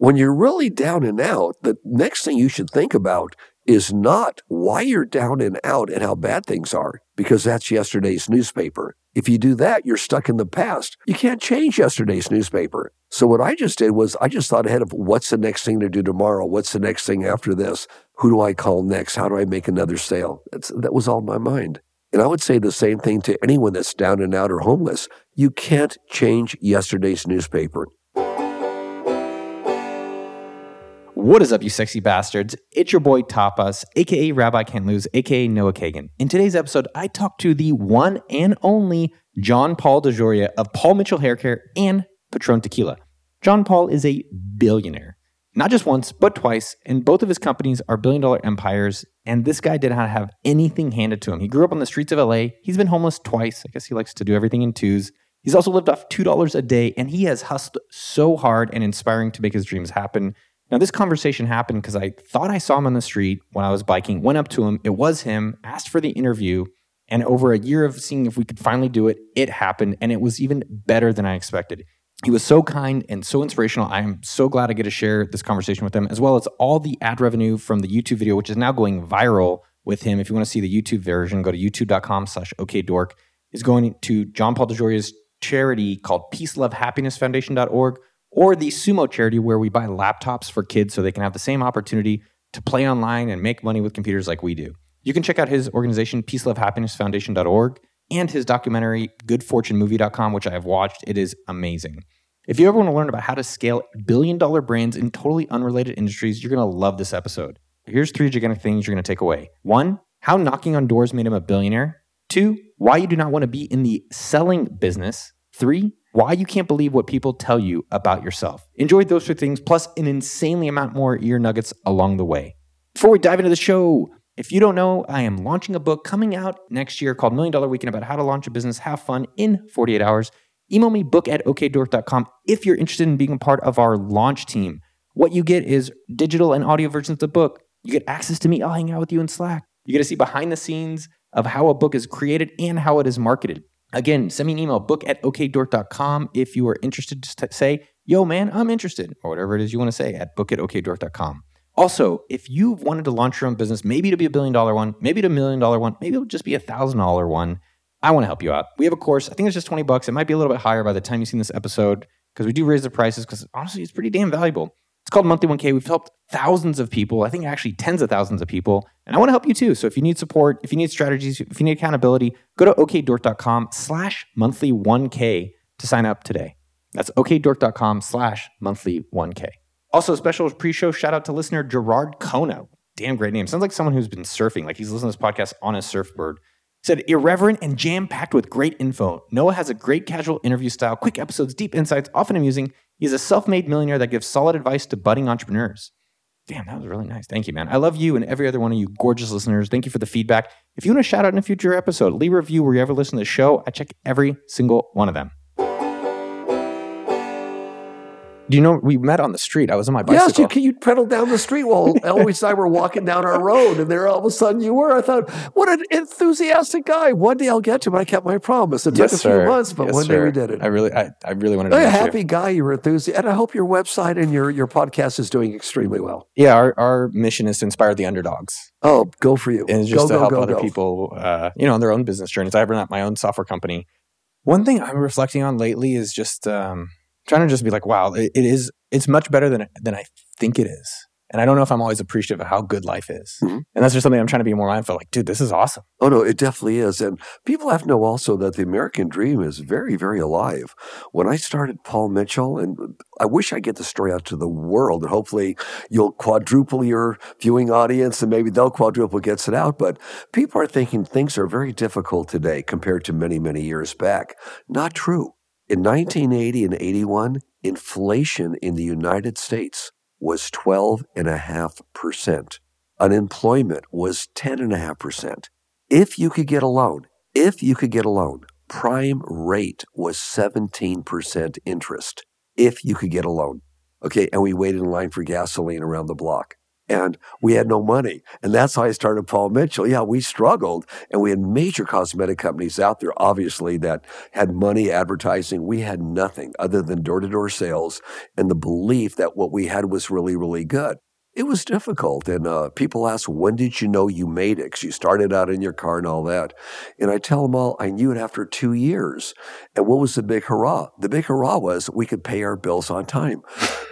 When you're really down and out, the next thing you should think about is not why you're down and out and how bad things are, because that's yesterday's newspaper. If you do that, you're stuck in the past. You can't change yesterday's newspaper. So what I just did was I just thought ahead of what's the next thing to do tomorrow? What's the next thing after this? Who do I call next? How do I make another sale? That's, that was all in my mind. And I would say the same thing to anyone that's down and out or homeless. You can't change yesterday's newspaper. What is up, you sexy bastards? It's your boy Tapas, aka Rabbi Can't Lose, aka Noah Kagan. In today's episode, I talk to the one and only John Paul DeJoria of Paul Mitchell Hair Care and Patron Tequila. John Paul is a billionaire, not just once, but twice, and both of his companies are billion dollar empires. And this guy did not have anything handed to him. He grew up on the streets of LA. He's been homeless twice. I guess he likes to do everything in twos. He's also lived off $2 a day, and he has hustled so hard and inspiring to make his dreams happen. Now, this conversation happened because I thought I saw him on the street when I was biking, went up to him. It was him, asked for the interview. And over a year of seeing if we could finally do it, it happened. And it was even better than I expected. He was so kind and so inspirational. I am so glad I get to share this conversation with him, as well as all the ad revenue from the YouTube video, which is now going viral with him. If you want to see the YouTube version, go to youtube.com slash okdork. Is going to John Paul DeJoria's charity called Peace, Love, Happiness Foundation.org or the Sumo charity where we buy laptops for kids so they can have the same opportunity to play online and make money with computers like we do. You can check out his organization, peacelovehappinessfoundation.org, and his documentary, goodfortunemovie.com, which I have watched. It is amazing. If you ever want to learn about how to scale billion dollar brands in totally unrelated industries, you're going to love this episode. Here's three gigantic things you're going to take away. One, how knocking on doors made him a billionaire. Two, why you do not want to be in the selling business. Three, why you can't believe what people tell you about yourself. Enjoy those three things, plus an insanely amount more ear nuggets along the way. Before we dive into the show, if you don't know, I am launching a book coming out next year called Million Dollar Weekend about how to launch a business, have fun in 48 hours. Email me book at okdork.com if you're interested in being a part of our launch team. What you get is digital and audio versions of the book. You get access to me. I'll hang out with you in Slack. You get to see behind the scenes of how a book is created and how it is marketed. Again, send me an email, book at okdork.com if you are interested. Just say, yo, man, I'm interested, or whatever it is you want to say at book at okdork.com. Also, if you've wanted to launch your own business, maybe to be a billion dollar one, maybe to a million dollar one, maybe it'll just be a thousand dollar one, I want to help you out. We have a course. I think it's just 20 bucks. It might be a little bit higher by the time you've seen this episode because we do raise the prices because honestly, it's pretty damn valuable. It's called Monthly 1K. We've helped thousands of people, I think actually tens of thousands of people. And I want to help you too. So if you need support, if you need strategies, if you need accountability, go to okdork.com slash monthly 1K to sign up today. That's okdork.com slash monthly 1K. Also, a special pre-show shout out to listener Gerard Kono. Damn great name. Sounds like someone who's been surfing, like he's listening to this podcast on his surfboard. Said irreverent and jam packed with great info. Noah has a great casual interview style, quick episodes, deep insights, often amusing. He's a self made millionaire that gives solid advice to budding entrepreneurs. Damn, that was really nice. Thank you, man. I love you and every other one of you gorgeous listeners. Thank you for the feedback. If you want to shout out in a future episode, leave a review where you ever listen to the show. I check every single one of them. Do you know we met on the street? I was on my bicycle. Yes, you, you pedaled down the street while Eloise and I were walking down our road, and there all of a sudden you were. I thought, what an enthusiastic guy. One day I'll get to him. I kept my promise. It Yes, took a sir. few months, but Yes, one sir. day we did it. I really, I, I really wanted to You're a meet you. happy guy. You're enthusiastic, and I hope your website and your your podcast is doing extremely well. Yeah, our, our mission is to inspire the underdogs. Oh, go for you! and it's just go, to go, help go, other people, uh, you know, on their own business journeys. I run my own software company. One thing I'm reflecting on lately is just um, trying to just be like, wow, it, it is. It's much better than than I think it is. And I don't know if I'm always appreciative of how good life is. Mhm. And that's just something I'm trying to be more mindful. Like, dude, this is awesome. Oh no, it definitely is, and people have to know also that the American dream is very, very alive. When I started Paul Mitchell, and I wish I get the story out to the world, and hopefully you'll quadruple your viewing audience, and maybe they'll quadruple gets it out. But people are thinking things are very difficult today compared to many, many years back. Not true. In 1980 and 81, inflation in the United States was 12.5%. Unemployment was 10.5%. If you could get a loan, if you could get a loan, prime rate was 17% interest. If you could get a loan. Okay, and we waited in line for gasoline around the block. And we had no money. And that's how I started Paul Mitchell. Yeah, we struggled and we had major cosmetic companies out there, obviously, that had money advertising. We had nothing other than door to door sales and the belief that what we had was really, really good. It was difficult. And uh, people ask, when did you know you made it? Because you started out in your car and all that. And I tell them all, I knew it after two years. And what was the big hurrah? The big hurrah was we could pay our bills on time.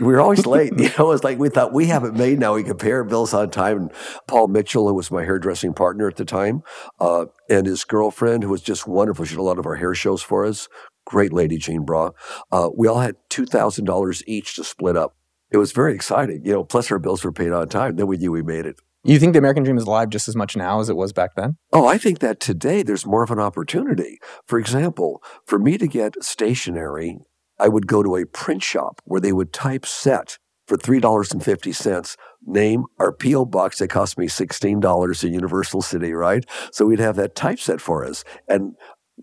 We were always late. You know, it's like we thought we have it made now. We could pay our bills on time. And Paul Mitchell, who was my hairdressing partner at the time, uh, and his girlfriend, who was just wonderful. She did a lot of our hair shows for us. Great lady, Jean Bra. Uh, we all had $2,000 each to split up it was very exciting. You know, plus our bills were paid on time. Then we knew we made it. You think the American dream is alive just as much now as it was back then? Oh, I think that today there's more of an opportunity. For example, for me to get stationery, I would go to a print shop where they would type set for $3.50. Name our P.O. box that cost me $16 in Universal City, right? So we'd have that typeset for us and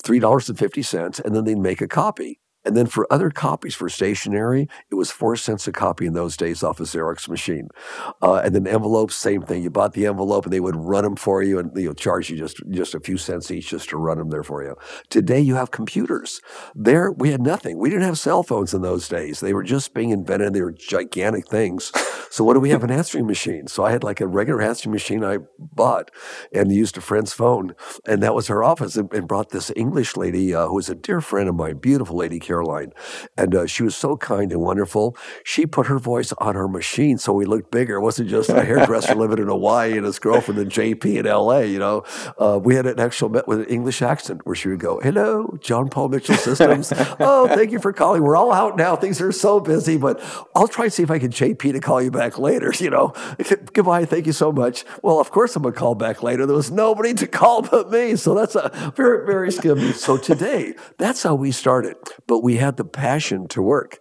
$3.50, and then they'd make a copy. And then for other copies for stationery, it was four cents a copy in those days off a Xerox machine. Uh, and then envelopes, same thing. You bought the envelope and they would run them for you and you know, charge you just, just a few cents each just to run them there for you. Today you have computers. There we had nothing. We didn't have cell phones in those days. They were just being invented. They were gigantic things. So what do we have? An answering machine. So I had like a regular answering machine I bought and used a friend's phone. And that was her office and, and brought this English lady uh, who was a dear friend of mine, beautiful lady, Caroline. And uh, she was so kind and wonderful. She put her voice on our machine so we looked bigger. It wasn't just a hairdresser living in Hawaii and his girlfriend in JP in LA, you know. Uh, we had an actual met with an English accent where she would go, Hello, John Paul Mitchell Systems. oh, thank you for calling. We're all out now. Things are so busy, but I'll try and see if I can JP to call you back later, you know. Goodbye. Thank you so much. Well, of course I'm going to call back later. There was nobody to call but me. So that's a very, very skimmy. So today, that's how we started. But we had the passion to work.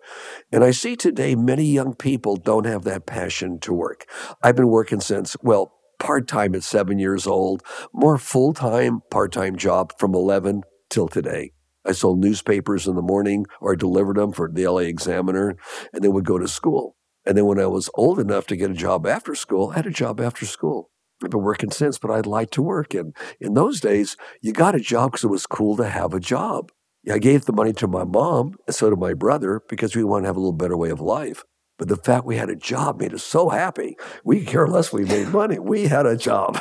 And I see today many young people don't have that passion to work. I've been working since, well, part time at seven years old, more full time, part time job from 11 till today. I sold newspapers in the morning or I delivered them for the LA Examiner and then would go to school. And then when I was old enough to get a job after school, I had a job after school. I've been working since, but I'd like to work. And in those days, you got a job because it was cool to have a job. I gave the money to my mom, and so did my brother, because we wanted to have a little better way of life. But the fact we had a job made us so happy. We care less we made money. We had a job.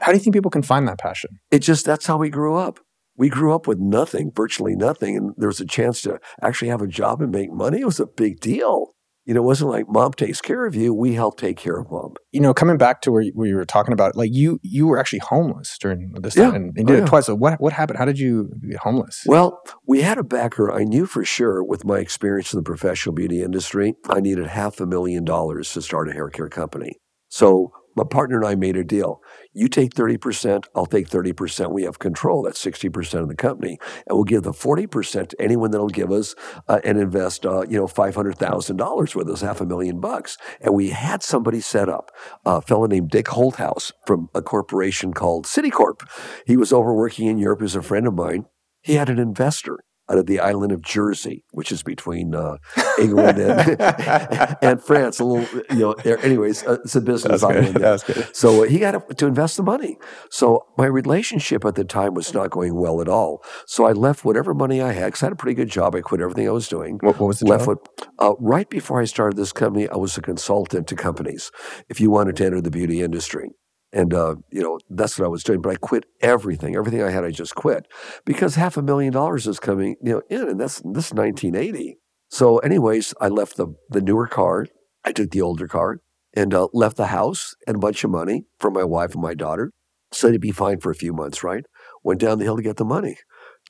how do you think people can find that passion? It just, that's how we grew up. We grew up with nothing, virtually nothing. And there was a chance to actually have a job and make money. It was a big deal. You know, it wasn't like mom takes care of you. We help take care of mom. You know, coming back to where, where you were talking about, like you you were actually homeless during this yeah. time and you did oh, yeah. it twice. So what what happened? How did you get homeless? Well, we had a backer. I knew for sure with my experience in the professional beauty industry, I needed half a million dollars to start a hair care company. So my partner and I made a deal. You take 30%, I'll take 30%. We have control. That's 60% of the company. And we'll give the 40% to anyone that'll give us uh, and invest, uh, you know, $500,000 with us, half a million bucks. And we had somebody set up, a fellow named Dick Holthouse from a corporation called Citicorp. He was overworking in Europe. He was a friend of mine. He had an investor out of the island of Jersey, which is between uh, England and, and, France. A little, you know. Anyways, uh, it's a business That's island. Good. That's good. So uh, he got to invest the money. So my relationship at the time was not going well at all. So I left whatever money I had because I had a pretty good job. I quit everything I was doing. What, what was the left job? What, uh, right before I started this company, I was a consultant to companies. If you wanted to enter the beauty industry. And, uh, you know, that's what I was doing. But I quit everything. Everything I had, I just quit because half a million dollars is coming, you know, in. And that's this 1980. So, anyways, I left the, the newer car. I took the older car and uh, left the house and a bunch of money for my wife and my daughter. Said it'd be fine for a few months, right? Went down the hill to get the money.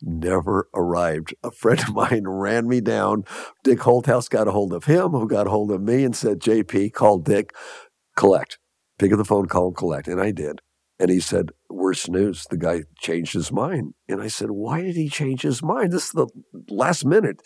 Never arrived. A friend of mine ran me down. Dick Holthouse got a hold of him, who got a hold of me and said, JP, call Dick, collect pick up the phone, call and collect. And I did. And he said, worst news, the guy changed his mind. And I said, why did he change his mind? This is the last minute.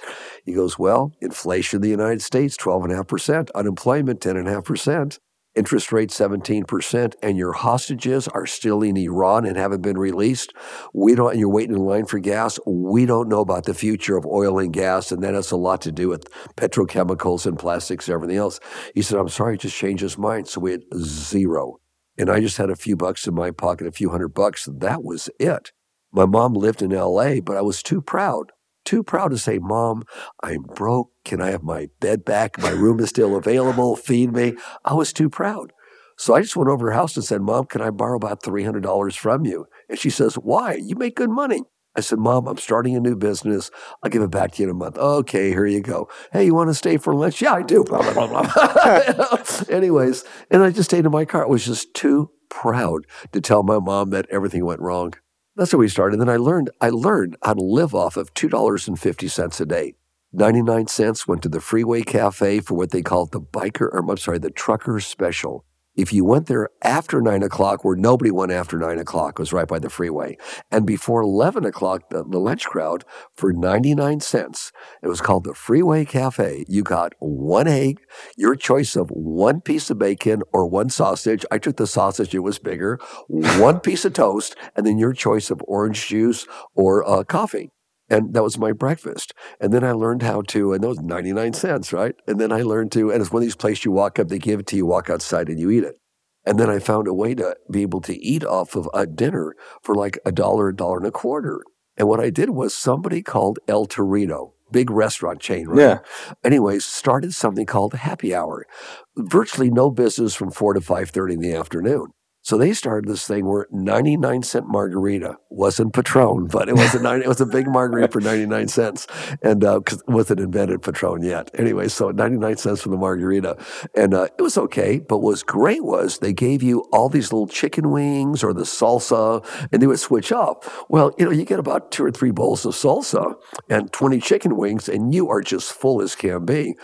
He goes, well, inflation in the United States, 12.5%, unemployment, 10.5%. interest rate 17%, and your hostages are still in Iran and haven't been released, we don't, and you're waiting in line for gas, we don't know about the future of oil and gas, and that has a lot to do with petrochemicals and plastics and everything else. He said, I'm sorry, just changed his mind. So we had zero. And I just had a few bucks in my pocket, a few hundred bucks. That was it. My mom lived in LA, but I was too proud, too proud to say, Mom, I'm broke. Can I have my bed back? My room is still available. Feed me. I was too proud. So I just went over to her house and said, Mom, can I borrow about $300 from you? And she says, Why? You make good money. I said, Mom, I'm starting a new business. I'll give it back to you in a month. Okay, here you go. Hey, you want to stay for lunch? Yeah, I do. Blah, blah, blah. Anyways, and I just stayed in my car. I was just too proud to tell my mom that everything went wrong. That's how we started. Then I learned I learned how to live off of two dollars and fifty cents a day. 99 cents went to the Freeway Cafe for what they called the biker, or I'm sorry, the trucker special. If you went there after nine o'clock, where nobody went after nine o'clock, was right by the freeway, and before 11 o'clock, the, the, lunch crowd, for 99 cents, it was called the Freeway Cafe. You got one egg, your choice of one piece of bacon or one sausage. I took the sausage, it was bigger, one piece of toast, and then your choice of orange juice or uh, coffee. And that was my breakfast. And then I learned how to, and that was 99 cents, right? And then I learned to, and it's one of these places you walk up, they give it to you, walk outside, and you eat it. And then I found a way to be able to eat off of a dinner for like a dollar, a dollar and a quarter. And what I did was somebody called El Torito, big restaurant chain, right? Yeah. Anyways, started something called happy hour. Virtually no business from four to five thirty in the afternoon. So they started this thing where 99 cent margarita wasn't Patron, but it was a nine, it was a big margarita for 99 cents, and uh, it wasn't invented Patron yet. Anyway, so 99 cents for the margarita, and uh, it was okay. But what was great was they gave you all these little chicken wings or the salsa, and they would switch up. Well, you know, you get about two or three bowls of salsa and 20 chicken wings, and you are just full as can be.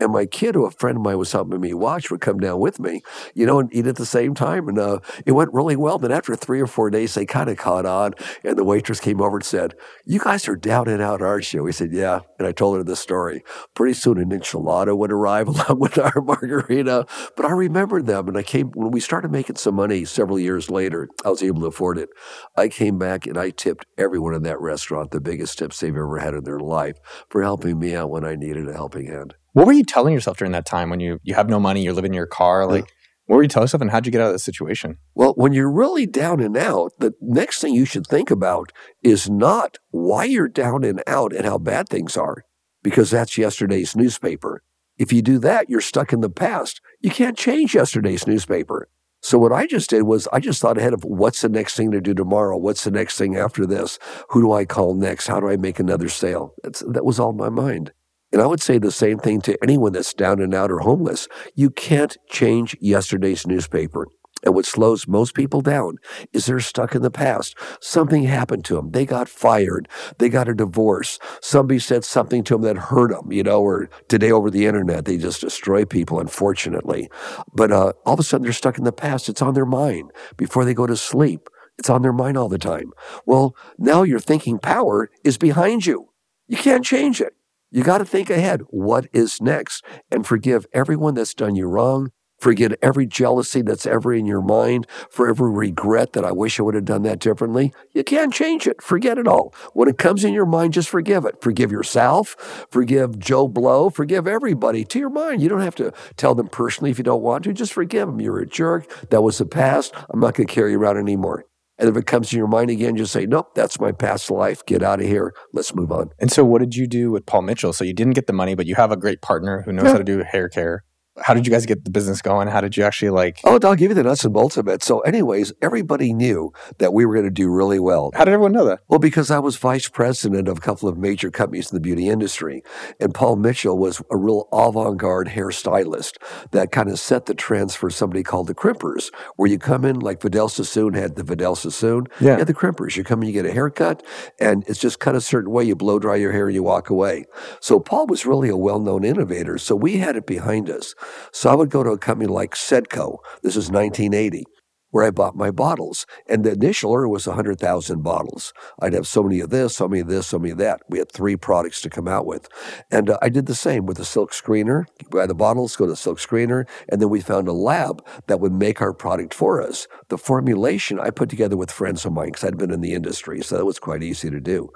And my kid, who a friend of mine was helping me watch, would come down with me, you know, and eat at the same time. And uh, it went really well. Then after three or four days, they kind of caught on. And the waitress came over and said, You guys are down and out, aren't you? We said, Yeah. And I told her the story. Pretty soon an enchilada would arrive along with our margarita. But I remembered them. And I came, when we started making some money several years later, I was able to afford it. I came back and I tipped everyone in that restaurant the biggest tips they've ever had in their life for helping me out when I needed a helping hand. What were you telling yourself during that time when you you have no money, you're living in your car? Like, yeah. what were you telling yourself, and how'd you get out of that situation? Well, when you're really down and out, the next thing you should think about is not why you're down and out and how bad things are, because that's yesterday's newspaper. If you do that, you're stuck in the past. You can't change yesterday's newspaper. So what I just did was I just thought ahead of what's the next thing to do tomorrow? What's the next thing after this? Who do I call next? How do I make another sale? That's, that was all in my mind. And I would say the same thing to anyone that's down and out or homeless. You can't change yesterday's newspaper. And what slows most people down is they're stuck in the past. Something happened to them. They got fired. They got a divorce. Somebody said something to them that hurt them, you know, or today over the internet, they just destroy people, unfortunately. But uh, all of a sudden, they're stuck in the past. It's on their mind before they go to sleep. It's on their mind all the time. Well, now your thinking power is behind you. You can't change it. You got to think ahead. What is next? And forgive everyone that's done you wrong. Forget every jealousy that's ever in your mind, for every regret that I wish I would have done that differently. You can't change it. Forget it all. When it comes in your mind, just forgive it. Forgive yourself. Forgive Joe Blow. Forgive everybody to your mind. You don't have to tell them personally if you don't want to. Just forgive them. You're a jerk. That was the past. I'm not going to carry you around anymore. And if it comes to your mind again, just say, nope, that's my past life. Get out of here. Let's move on. And so, what did you do with Paul Mitchell? So, you didn't get the money, but you have a great partner who knows yeah. how to do hair care how did you guys get the business going? How did you actually like? Oh, I'll give you the nuts and bolts of it. So, anyways, everybody knew that we were going to do really well. How did everyone know that? Well, because I was vice president of a couple of major companies in the beauty industry, and Paul Mitchell was a real avant-garde hairstylist that kind of set the trends for somebody called the crimpers, where you come in like Vidal Sassoon had the Vidal Sassoon. Yeah, you the crimpers. You come in, you get a haircut, and it's just cut a certain way. You blow dry your hair, and you walk away. So Paul was really a well-known innovator. So we had it behind us. So I would go to a company like Setco. This is 1980. where I bought my bottles. And the initial order was 100,000 bottles. I'd have so many of this, so many of this, so many of that. We had three products to come out with. And uh, I did the same with the silk screener. Buy the bottles, go to the silk screener. And then we found a lab that would make our product for us. The formulation I put together with friends of mine because I'd been in the industry. So that was quite easy to do.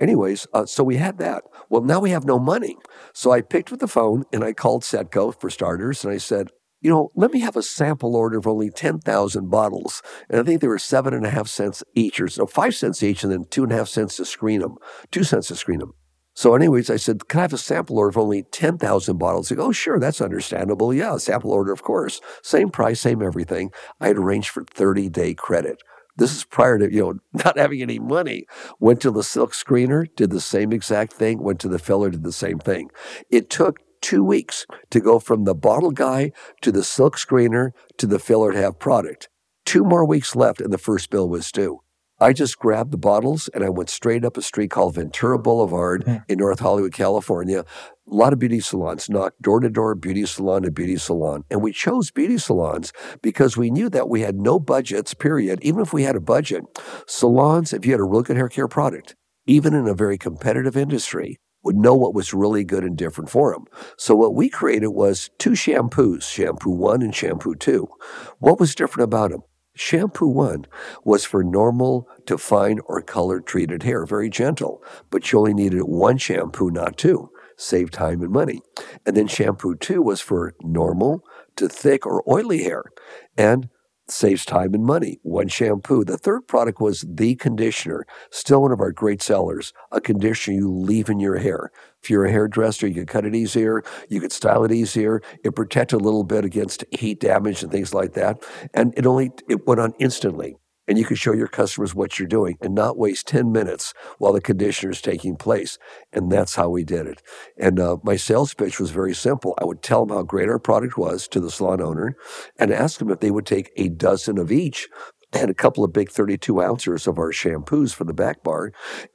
Anyways, uh, so we had that. Well, now we have no money. So I picked up the phone and I called Setco for starters and I said, you know, let me have a sample order of only 10,000 bottles. And I think they were seven and a half cents each, or so five cents each, and then two and a half cents to screen them, two cents to screen them. So, anyways, I said, Can I have a sample order of only 10,000 bottles? They go, Oh, sure, that's understandable. Yeah, sample order, of course. Same price, same everything. I had arranged for 30 day credit. This is prior to, you know, not having any money. Went to the silk screener, did the same exact thing, went to the filler, did the same thing. It took two weeks to go from the bottle guy to the silk screener to the filler to have product. Two more weeks left and the first bill was due. I just grabbed the bottles and I went straight up a street called Ventura Boulevard yeah. in North Hollywood, California. A lot of beauty salons, knocked door to door beauty salon to beauty salon. And we chose beauty salons because we knew that we had no budgets, period. Even if we had a budget, salons, if you had a real good hair care product, even in a very competitive industry, would know what was really good and different for them. So what we created was two shampoos, shampoo one and shampoo two. What was different about them? Shampoo one was for normal to fine or color treated hair, very gentle, but you only needed one shampoo, not two. Save time and money. And then shampoo two was for normal to thick or oily hair. And saves time and money. One shampoo. The third product was the conditioner, still one of our great sellers, a conditioner you leave in your hair. If you're a hairdresser, you can cut it easier, you could style it easier. It protected a little bit against heat damage and things like that. And it only it went on instantly and you can show your customers what you're doing and not waste 10 minutes while the conditioner is taking place. And that's how we did it. And uh, my sales pitch was very simple. I would tell them how great our product was to the salon owner and ask them if they would take a dozen of each and a couple of big 32 ounces of our shampoos for the back bar.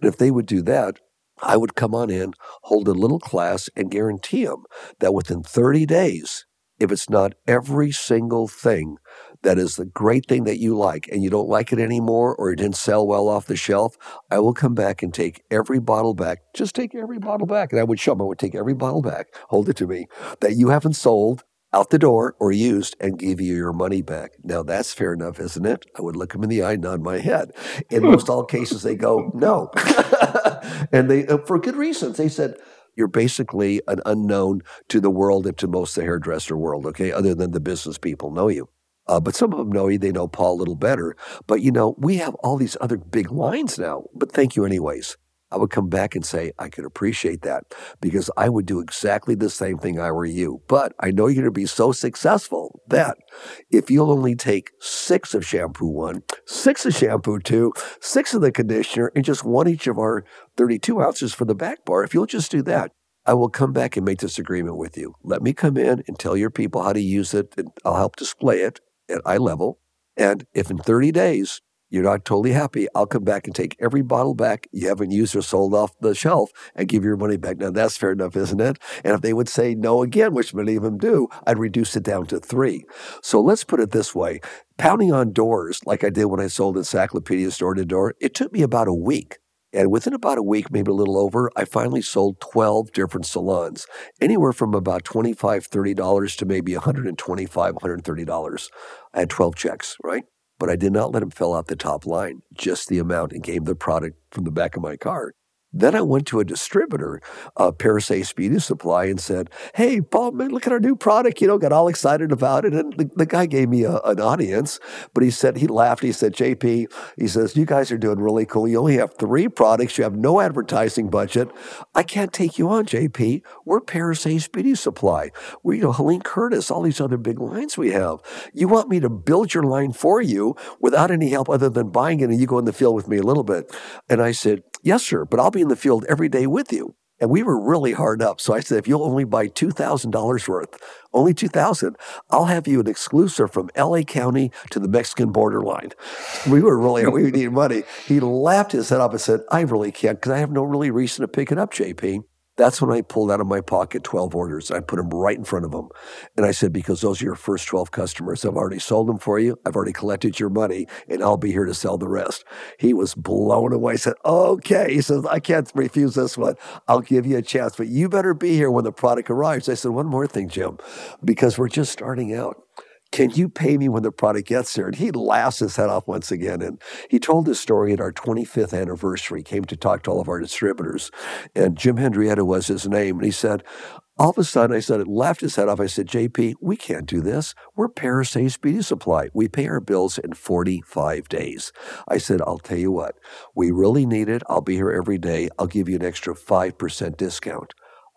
And if they would do that, I would come on in, hold a little class, and guarantee them that within 30 days, if it's not every single thing that is the great thing that you like and you don't like it anymore or it didn't sell well off the shelf, I will come back and take every bottle back. Just take every bottle back. And I would show them, I would take every bottle back, hold it to me, that you haven't sold out the door or used and give you your money back. Now that's fair enough, isn't it? I would look them in the eye, nod my head. In most all cases, they go, no. and they, uh, for good reasons, they said, you're basically an unknown to the world and to most the hairdresser world, okay, other than the business people know you. Uh, but some of them know you, they know Paul a little better. But you know, we have all these other big lines now, but thank you anyways. I would come back and say, I could appreciate that because I would do exactly the same thing I were you. But I know you're going to be so successful that if you'll only take six of shampoo one, six of shampoo two, six of the conditioner, and just one each of our 32 ounces for the back bar, if you'll just do that, I will come back and make this agreement with you. Let me come in and tell your people how to use it, and I'll help display it at eye level. And if in 30 days you're not totally happy, I'll come back and take every bottle back you haven't used or sold off the shelf and give your money back. Now, that's fair enough, isn't it? And if they would say no again, which many of them do, I'd reduce it down to three. So let's put it this way pounding on doors, like I did when I sold encyclopedias door to door, it took me about a week and within about a week, maybe a little over, I finally sold 12 different salons, anywhere from about $25, $30 to maybe $125, $130. I had 12 checks, right? But I did not let him fill out the top line, just the amount, and gave the product from the back of my car. Then I went to a distributor, uh, Parasace Beauty Supply, and said, Hey, Paul, man, look at our new product. You know, got all excited about it. And the, the guy gave me a, an audience, but he said, he laughed. He said, JP, he says, You guys are doing really cool. You only have three products. You have no advertising budget. I can't take you on, JP. We're Parasace Beauty Supply. We're, you know, Helene Curtis, all these other big lines we have. You want me to build your line for you without any help other than buying it and you go in the field with me a little bit. And I said, Yes, sir, but I'll be in the field every day with you. And we were really hard up. So I said, if you'll only buy $2,000 worth, only 2000 I'll have you an exclusive from LA County to the Mexican border line. We were really, we needed money. He laughed his head off and said, I really can't because I have no really reason to pick it up, JP. That's when I pulled out of my pocket 12 orders. I put them right in front of him. And I said, because those are your first 12 customers. I've already sold them for you. I've already collected your money and I'll be here to sell the rest. He was blown away. He said, okay. He says, I can't refuse this one. I'll give you a chance, but you better be here when the product arrives. I said, one more thing, Jim, because we're just starting out can you pay me when the product gets there? And he laughs his head off once again. And he told this story at our 25th anniversary, he came to talk to all of our distributors. And Jim Hendrietta was his name. And he said, all of a sudden, I said, it laughed his head off. I said, JP, we can't do this. We're Paris Ace Beauty Supply. We pay our bills in 45 days. I said, I'll tell you what, we really need it. I'll be here every day. I'll give you an extra 5% discount.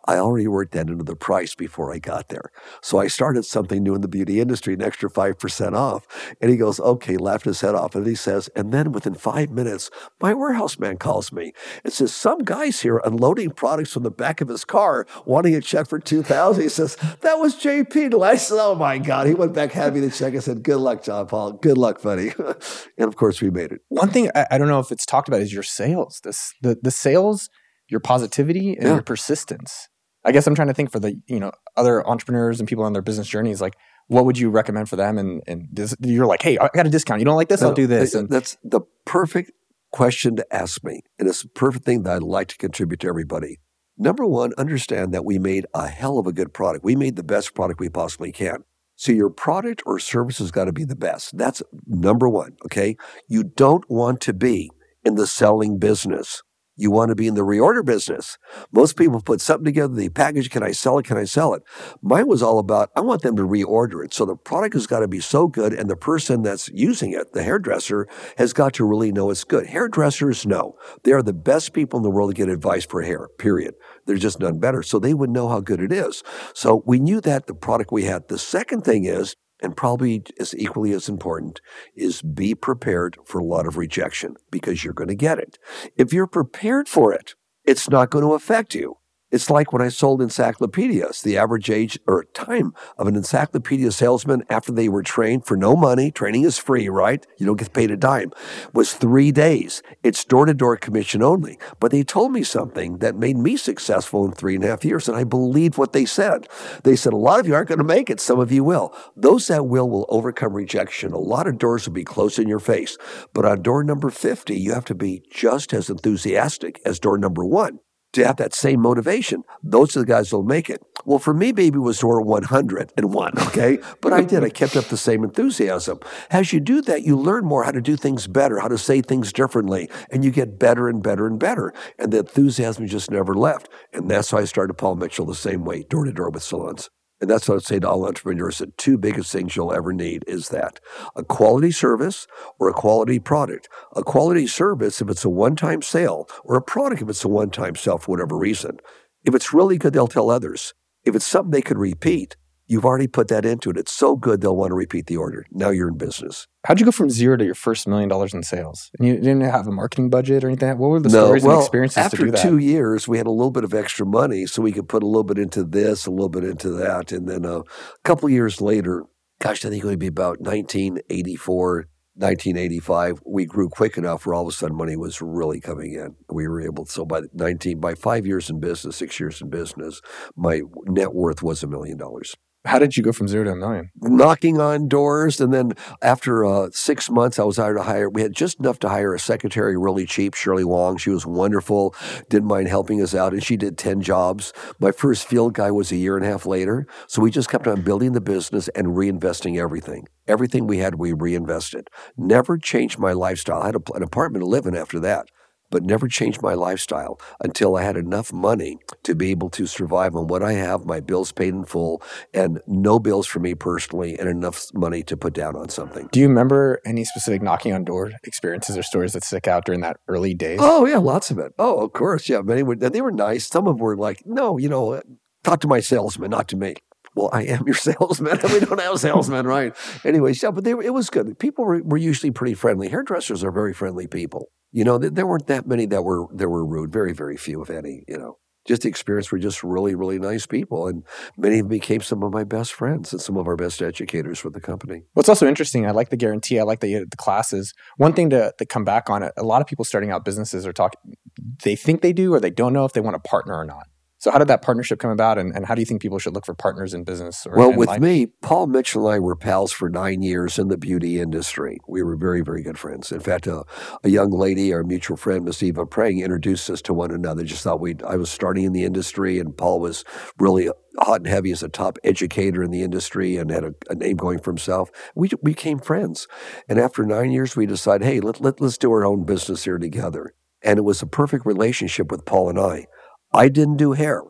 I already worked that into the price before I got there. So I started something new in the beauty industry, an extra 5% off. And he goes, okay, laughed his head off. And he says, and then within five minutes, my warehouse man calls me and says, some guy's here unloading products from the back of his car, wanting a check for 2000 He says, that was JP. And I said, oh my God. He went back, had me the check. I said, good luck, John Paul. Good luck, buddy. and of course, we made it. One thing I, I, don't know if it's talked about is your sales. This, the, the sales, your positivity, and yeah. your persistence I guess I'm trying to think for the you know other entrepreneurs and people on their business journeys, like what would you recommend for them? And and this, you're like, hey, I got a discount. You don't like this? No, I'll do this. And, that's the perfect question to ask me, and it's the perfect thing that I'd like to contribute to everybody. Number one, understand that we made a hell of a good product. We made the best product we possibly can. So your product or service has got to be the best. That's number one. Okay. You don't want to be in the selling business. You want to be in the reorder business. Most people put something together, the package, can I sell it? Can I sell it? Mine was all about, I want them to reorder it. So the product has got to be so good, and the person that's using it, the hairdresser, has got to really know it's good. Hairdressers know they are the best people in the world to get advice for hair, period. There's just none better. So they would know how good it is. So we knew that the product we had. The second thing is, and probably as equally as important, is be prepared for a lot of rejection because you're going to get it. If you're prepared for it, it's not going to affect you. It's like when I sold encyclopedias. The average age or time of an encyclopedia salesman after they were trained for no money, training is free, right? You don't get paid a dime, was three days. It's door to door commission only. But they told me something that made me successful in three and a half years, and I believed what they said. They said, A lot of you aren't going to make it, some of you will. Those that will will overcome rejection. A lot of doors will be closed in your face. But on door number 50, you have to be just as enthusiastic as door number one to have that same motivation. Those are the guys that'll make it. Well, for me, baby was door 101, okay? But I did. I kept up the same enthusiasm. As you do that, you learn more how to do things better, how to say things differently, and you get better and better and better. And the enthusiasm just never left. And that's why I started Paul Mitchell the same way, door to door with salons. And that's what I'd say to all entrepreneurs. The two biggest things you'll ever need is that a quality service or a quality product. A quality service, if it's a one time sale, or a product, if it's a one time sale for whatever reason. If it's really good, they'll tell others. If it's something they could repeat, You've already put that into it. It's so good they'll want to repeat the order. Now you're in business. How'd you go from zero to your first million dollars in sales? And you didn't have a marketing budget or anything? What were the no, stories well, and experiences after to two years, we had a little bit of extra money, so we could put a little bit into this, a little bit into that, and then uh, a couple years later, gosh, I think it would be about 1984, 1985, we grew quick enough where all of a sudden money was really coming in. We were able, to so by 19, by five years in business, six years in business, my net worth was a million dollars. How did you go from zero to a million? Knocking on doors. And then after uh, six months, I was hired to hire, we had just enough to hire a secretary really cheap, Shirley Wong. She was wonderful, didn't mind helping us out, and she did 10 jobs. My first field guy was a year and a half later. So we just kept on building the business and reinvesting everything. Everything we had, we reinvested. Never changed my lifestyle. I had a, an apartment to live in after that but never changed my lifestyle until I had enough money to be able to survive on what I have, my bills paid in full, and no bills for me personally, and enough money to put down on something. Do you remember any specific knocking on door experiences or stories that stick out during that early days? Oh, yeah, lots of it. Oh, of course. Yeah, many were, they were nice. Some of them were like, no, you know, uh, talk to my salesman, not to me well, I am your salesman. we don't have salesmen, right? Anyways, yeah, but they, it was good. People were, were usually pretty friendly. Hairdressers are very friendly people. You know, there weren't that many that were that were rude. Very, very few, if any. You know, just the experience were just really, really nice people, and many of them became some of my best friends and some of our best educators for the company. What's also interesting, I like the guarantee. I like the the classes. One thing to, to come back on it, a lot of people starting out businesses are talking. They think they do, or they don't know if they want to partner or not. So how did that partnership come about, and, and how do you think people should look for partners in business? well, with life? me, Paul Mitchell and I were pals for nine years in the beauty industry. We were very, very good friends. In fact, uh, a young lady, our mutual friend, Miss Eva Prang, introduced us to one another. Just thought we I was starting in the industry, and Paul was really hot and heavy as a top educator in the industry and had a, a, name going for himself. We became friends. And after nine years, we decided, hey, let, let, let's do our own business here together. And it was a perfect relationship with Paul and I. I didn't do hair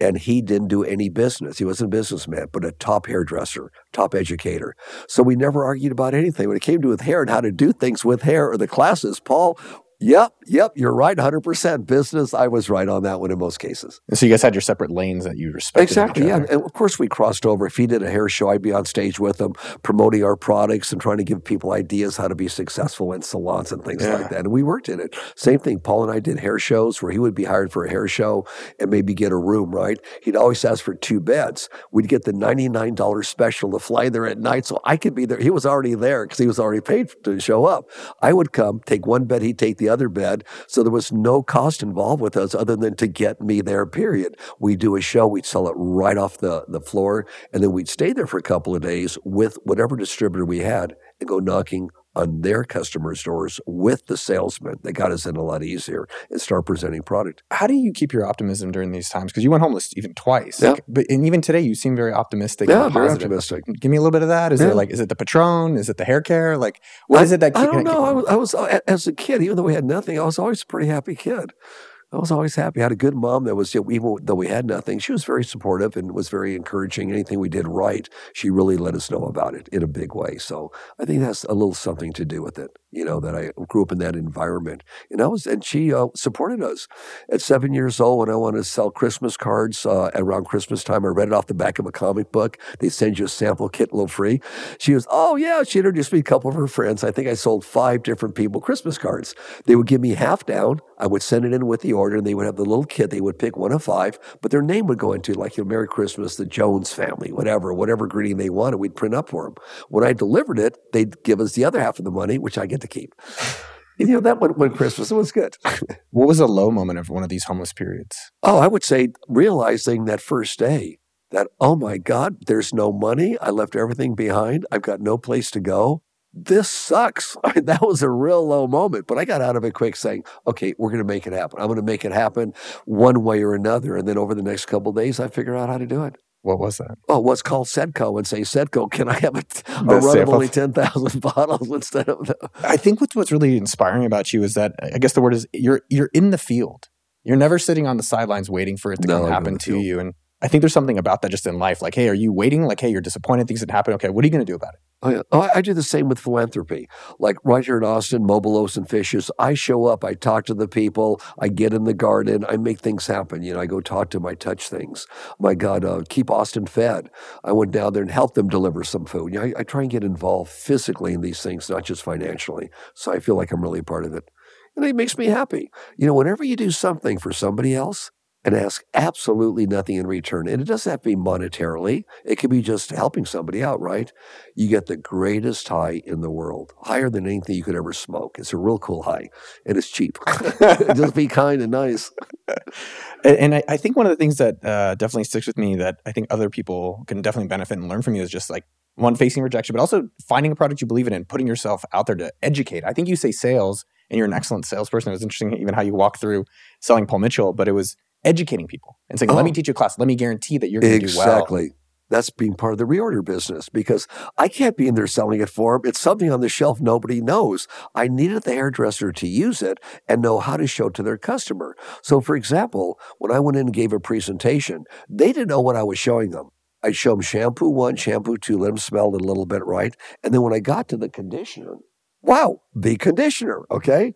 and he didn't do any business. He wasn't a businessman, but a top hairdresser, top educator. So we never argued about anything. When it came to with hair and how to do things with hair or the classes, Paul Yep, yep, you're right, 100%. Business, I was right on that one in most cases. And so you guys had your separate lanes that you respected. Exactly, yeah. And of course, we crossed over. If he did a hair show, I'd be on stage with him promoting our products and trying to give people ideas how to be successful in salons and things yeah. like that. And we worked in it. Same thing, Paul and I did hair shows where he would be hired for a hair show and maybe get a room, right? He'd always ask for two beds. We'd get the $99 special to fly there at night so I could be there. He was already there because he was already paid to show up. I would come, take one bed, he'd take the other bed. So there was no cost involved with us other than to get me there, period. We'd do a show, we'd sell it right off the, the floor, and then we'd stay there for a couple of days with whatever distributor we had and go knocking on their customers' doors with the salesman. They got us in a lot easier and start presenting product. How do you keep your optimism during these times? Because you went homeless even twice. Yeah. Like, but and even today, you seem very optimistic. Yeah, very optimistic. Give me a little bit of that. Is yeah. it like is it the Patron? Is it the hair care? Like what I, is it that? I don't know. I was, I was as a kid, even though we had nothing, I was always a pretty happy kid. I was always happy. I had a good mom that was, even though we had nothing, she was very supportive and was very encouraging. Anything we did right, she really let us know about it in a big way. So I think that's a little something to do with it. You know that I grew up in that environment, and I was, and she uh, supported us. At seven years old, when I wanted to sell Christmas cards uh, around Christmas time, I read it off the back of a comic book. They send you a sample kit, a little free. She was, oh yeah, she introduced me a couple of her friends. I think I sold five different people Christmas cards. They would give me half down. I would send it in with the order and they would have the little kit. They would pick one of five, but their name would go into like, you know, Merry Christmas, the Jones family, whatever, whatever greeting they wanted, we'd print up for them. When I delivered it, they'd give us the other half of the money, which I get to keep. you know, that one, one Christmas, it was good. what was a low moment of one of these homeless periods? Oh, I would say realizing that first day that, oh my God, there's no money. I left everything behind. I've got no place to go this sucks. I mean, that was a real low moment, but I got out of it quick saying, okay, we're going to make it happen. I'm going to make it happen one way or another. And then over the next couple days, I figure out how to do it. What was that? Oh, what's called Setco and say, Setco, can I have a, a run of only 10,000 bottles instead of the... I think what's, what's really inspiring about you is that, I guess the word is you're, you're in the field. You're never sitting on the sidelines waiting for it to no, happen to you. And I think there's something about that just in life. Like, hey, are you waiting? Like, hey, you're disappointed, things that happen. Okay, what are you going to do about it? Oh, yeah. oh, I do the same with philanthropy. Like right here in Austin, Mobile and Fishes, I show up, I talk to the people, I get in the garden, I make things happen. You know, I go talk to them, I touch things. My God, uh, keep Austin fed. I went down there and helped them deliver some food. You know, I, I try and get involved physically in these things, not just financially. So I feel like I'm really a part of it. And it makes me happy. You know, whenever you do something for somebody else, and ask absolutely nothing in return. And it doesn't have to be monetarily, it could be just helping somebody out, right? You get the greatest high in the world, higher than anything you could ever smoke. It's a real cool high, and it's cheap. just be kind and nice. and, and I, I, think one of the things that uh, definitely sticks with me that I think other people can definitely benefit and learn from you is just like one facing rejection, but also finding a product you believe in and putting yourself out there to educate. I think you say sales and you're an excellent salesperson. It was interesting even how you walk through selling Paul Mitchell, but it was educating people and saying, oh, let me oh. teach you a class. Let me guarantee that you're going to exactly. do well. Exactly. That's being part of the reorder business because I can't be in there selling it for them. It's something on the shelf nobody knows. I needed the hairdresser to use it and know how to show it to their customer. So, for example, when I went in and gave a presentation, they didn't know what I was showing them. I'd show them shampoo one, shampoo two, let them smell it a little bit, right? And then when I got to the conditioner, wow, the conditioner, okay?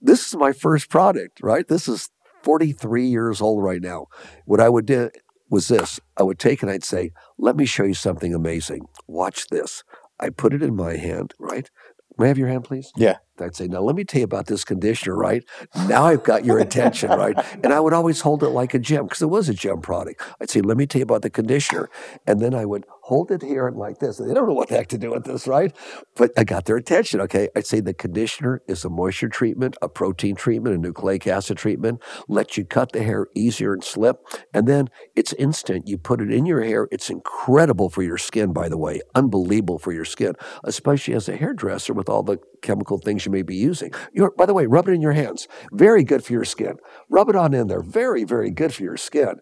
This is my first product, right? This is 43 years old right now. What I would do was this I would take and I'd say, Let me show you something amazing. Watch this. I put it in my hand, right? May I have your hand, please? Yeah. I'd say, now let me tell you about this conditioner, right? Now I've got your attention, right? And I would always hold it like a gem because it was a gem product. I'd say, let me tell you about the conditioner. And then I would hold it here like this. They don't know what the heck to do with this, right? But I got their attention, okay? I'd say the conditioner is a moisture treatment, a protein treatment, a nucleic acid treatment, Let you cut the hair easier and slip. And then it's instant. You put it in your hair. It's incredible for your skin, by the way, unbelievable for your skin, especially as a hairdresser with all the chemical things you may be using. You're, by the way, rub it in your hands. Very good for your skin. Rub it on in there. Very, very good for your skin.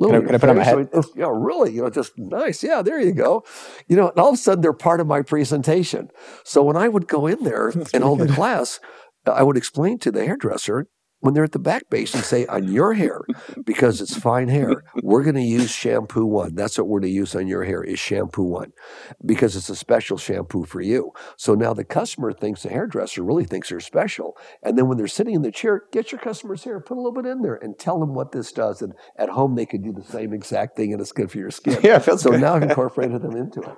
Can I, can I put on my head? yeah, really, you know, just nice. Yeah, there you go. You know, and all of a sudden they're part of my presentation. So when I would go in there and hold the class, I would explain to the hairdresser when they're at the back base and say, on your hair, because it's fine hair, we're going to use shampoo one. That's what we're going to use on your hair is shampoo one because it's a special shampoo for you. So now the customer thinks the hairdresser really thinks they're special. And then when they're sitting in the chair, get your customer's hair, put a little bit in there and tell them what this does. And at home, they can do the same exact thing and it's good for your skin. Yeah, feels so good. now I've incorporated them into it.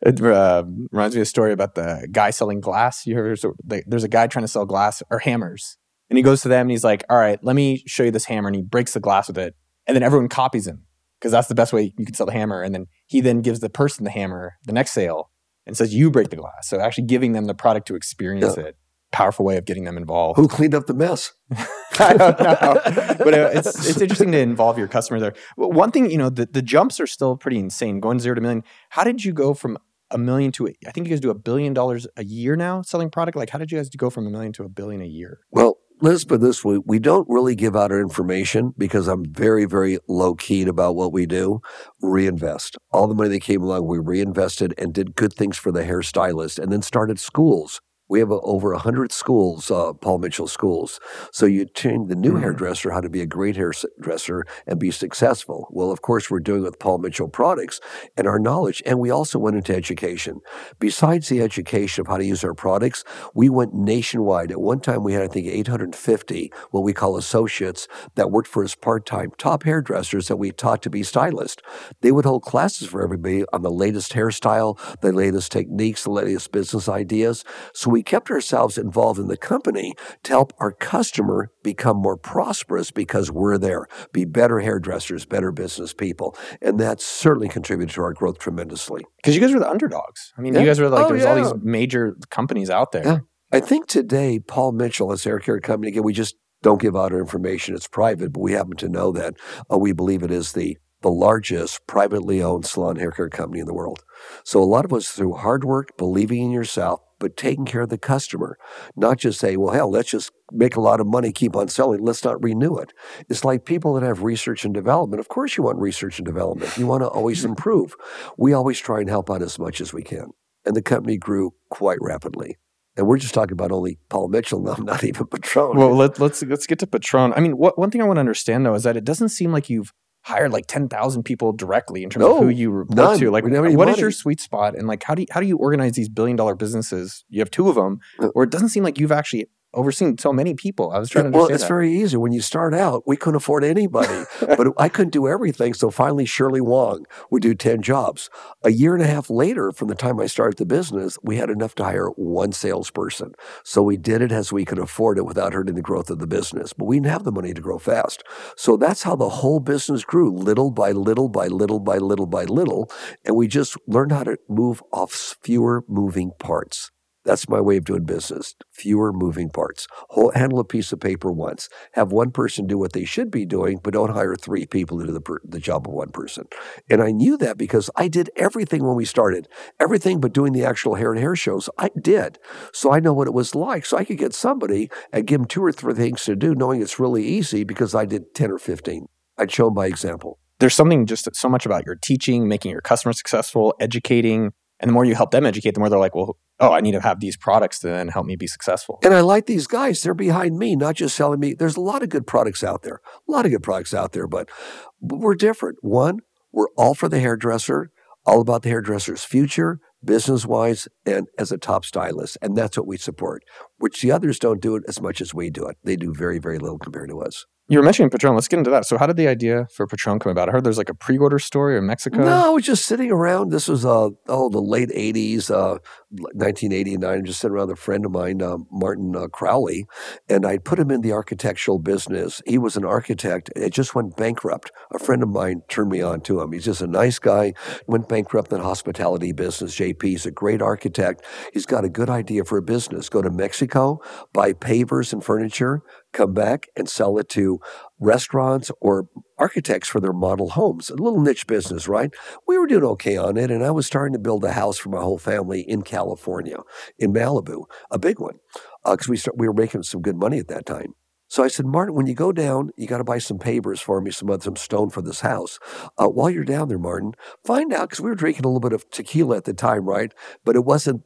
It uh, reminds me of a story about the guy selling glass. You heard there's a guy trying to sell glass or hammers and he goes to them and he's like, all right, let me show you this hammer. And he breaks the glass with it. And then everyone copies him because that's the best way you can sell the hammer. And then he then gives the person the hammer the next sale and says, you break the glass. So actually giving them the product to experience yeah. it. Powerful way of getting them involved. Who cleaned up the mess? I don't know, but it's it's interesting to involve your customer there. One thing, you know, the, the jumps are still pretty insane. Going zero to million. How did you go from a million to I think you guys do a billion dollars a year now selling product. Like, how did you guys go from a million to a billion a year? Well, let's put this way we don't really give out our information because i'm very very low keyed about what we do. Reinvest. All the money that came along we reinvested and did good things for the hairstylist and then started schools we have over 100 schools, uh, Paul Mitchell schools. So you train the new mm-hmm. hairdresser how to be a great hairdresser and be successful. Well, of course, we're doing with Paul Mitchell products and our knowledge. And we also went into education. Besides the education of how to use our products, we went nationwide. At one time, we had, I think, 850 what we call associates that worked for us part time, top hairdressers that we taught to be stylists. They would hold classes for everybody on the latest hairstyle, the latest techniques, the latest business ideas. So we we kept ourselves involved in the company to help our customer become more prosperous because we're there, be better hairdressers, better business people. And that certainly contributed to our growth tremendously. Because you guys were the underdogs. I mean, yeah. you guys were like, oh, there's yeah. all these major companies out there. Yeah. I think today, Paul Mitchell, as hair care company, again, we just don't give out our information. It's private, but we happen to know that uh, we believe it is the the largest privately owned salon hair care company in the world. So a lot of us through hard work, believing in yourself, but taking care of the customer, not just say, well, hell, let's just make a lot of money, keep on selling, let's not renew it. It's like people that have research and development. Of course, you want research and development. You want to always mm-hmm. improve. We always try and help out as much as we can. And the company grew quite rapidly. And we're just talking about only Paul Mitchell, not, not even Patron. Well, let, let's let's get to Patron. I mean, what, one thing I want to understand though is that it doesn't seem like you've hired like 10,000 people directly in terms no, of who you report none. to? Like, what money. is your sweet spot? And like, how do you, how do you organize these billion dollar businesses? You have two of them, uh, or it doesn't seem like you've actually overseen so many people. I was trying to Well, it's that. very easy. When you start out, we couldn't afford anybody, but I couldn't do everything. So finally, Shirley Wong would do 10 jobs. A year and a half later, from the time I started the business, we had enough to hire one salesperson. So we did it as we could afford it without hurting the growth of the business. But we didn't have the money to grow fast. So that's how the whole business grew little by little by little by little by little. And we just learned how to move off fewer moving parts. That's my way of doing business. Fewer moving parts. Whole, handle a piece of paper once. Have one person do what they should be doing, but don't hire three people to do the, per, the job of one person. And I knew that because I did everything when we started. Everything but doing the actual hair and hair shows, I did. So I know what it was like. So I could get somebody and give them two or three things to do, knowing it's really easy because I did 10 or 15. I'd show them by example. There's something just so much about your teaching, making your customers successful, educating, and the more you help them educate, the more they're like, well, oh, I need to have these products to then help me be successful. And I like these guys. They're behind me, not just selling me. There's a lot of good products out there, a lot of good products out there, but, we're different. One, we're all for the hairdresser, all about the hairdresser's future, business wise, and as a top stylist. And that's what we support, which the others don't do it as much as we do it. They do very, very little compared to us. You were mentioning Patron. Let's get into that. So, how did the idea for Patron come about? I heard there's like a pre-order story in Mexico. No, I was just sitting around. This was uh oh the late '80s, uh, 1989. Just sitting around with a friend of mine, uh, Martin uh, Crowley, and I put him in the architectural business. He was an architect. It just went bankrupt. A friend of mine turned me on to him. He's just a nice guy. Went bankrupt in the hospitality business. JP, he's a great architect. He's got a good idea for a business. Go to Mexico, buy pavers and furniture, come back and sell it to restaurants or architects for their model homes. A little niche business, right? We were doing okay on it, and I was starting to build a house for my whole family in California, in Malibu, a big one, because uh, we start, we were making some good money at that time. So I said, Martin, when you go down, you got to buy some pavers for me, some some stone for this house. Uh, while you're down there, Martin, find out because we were drinking a little bit of tequila at the time, right? But it wasn't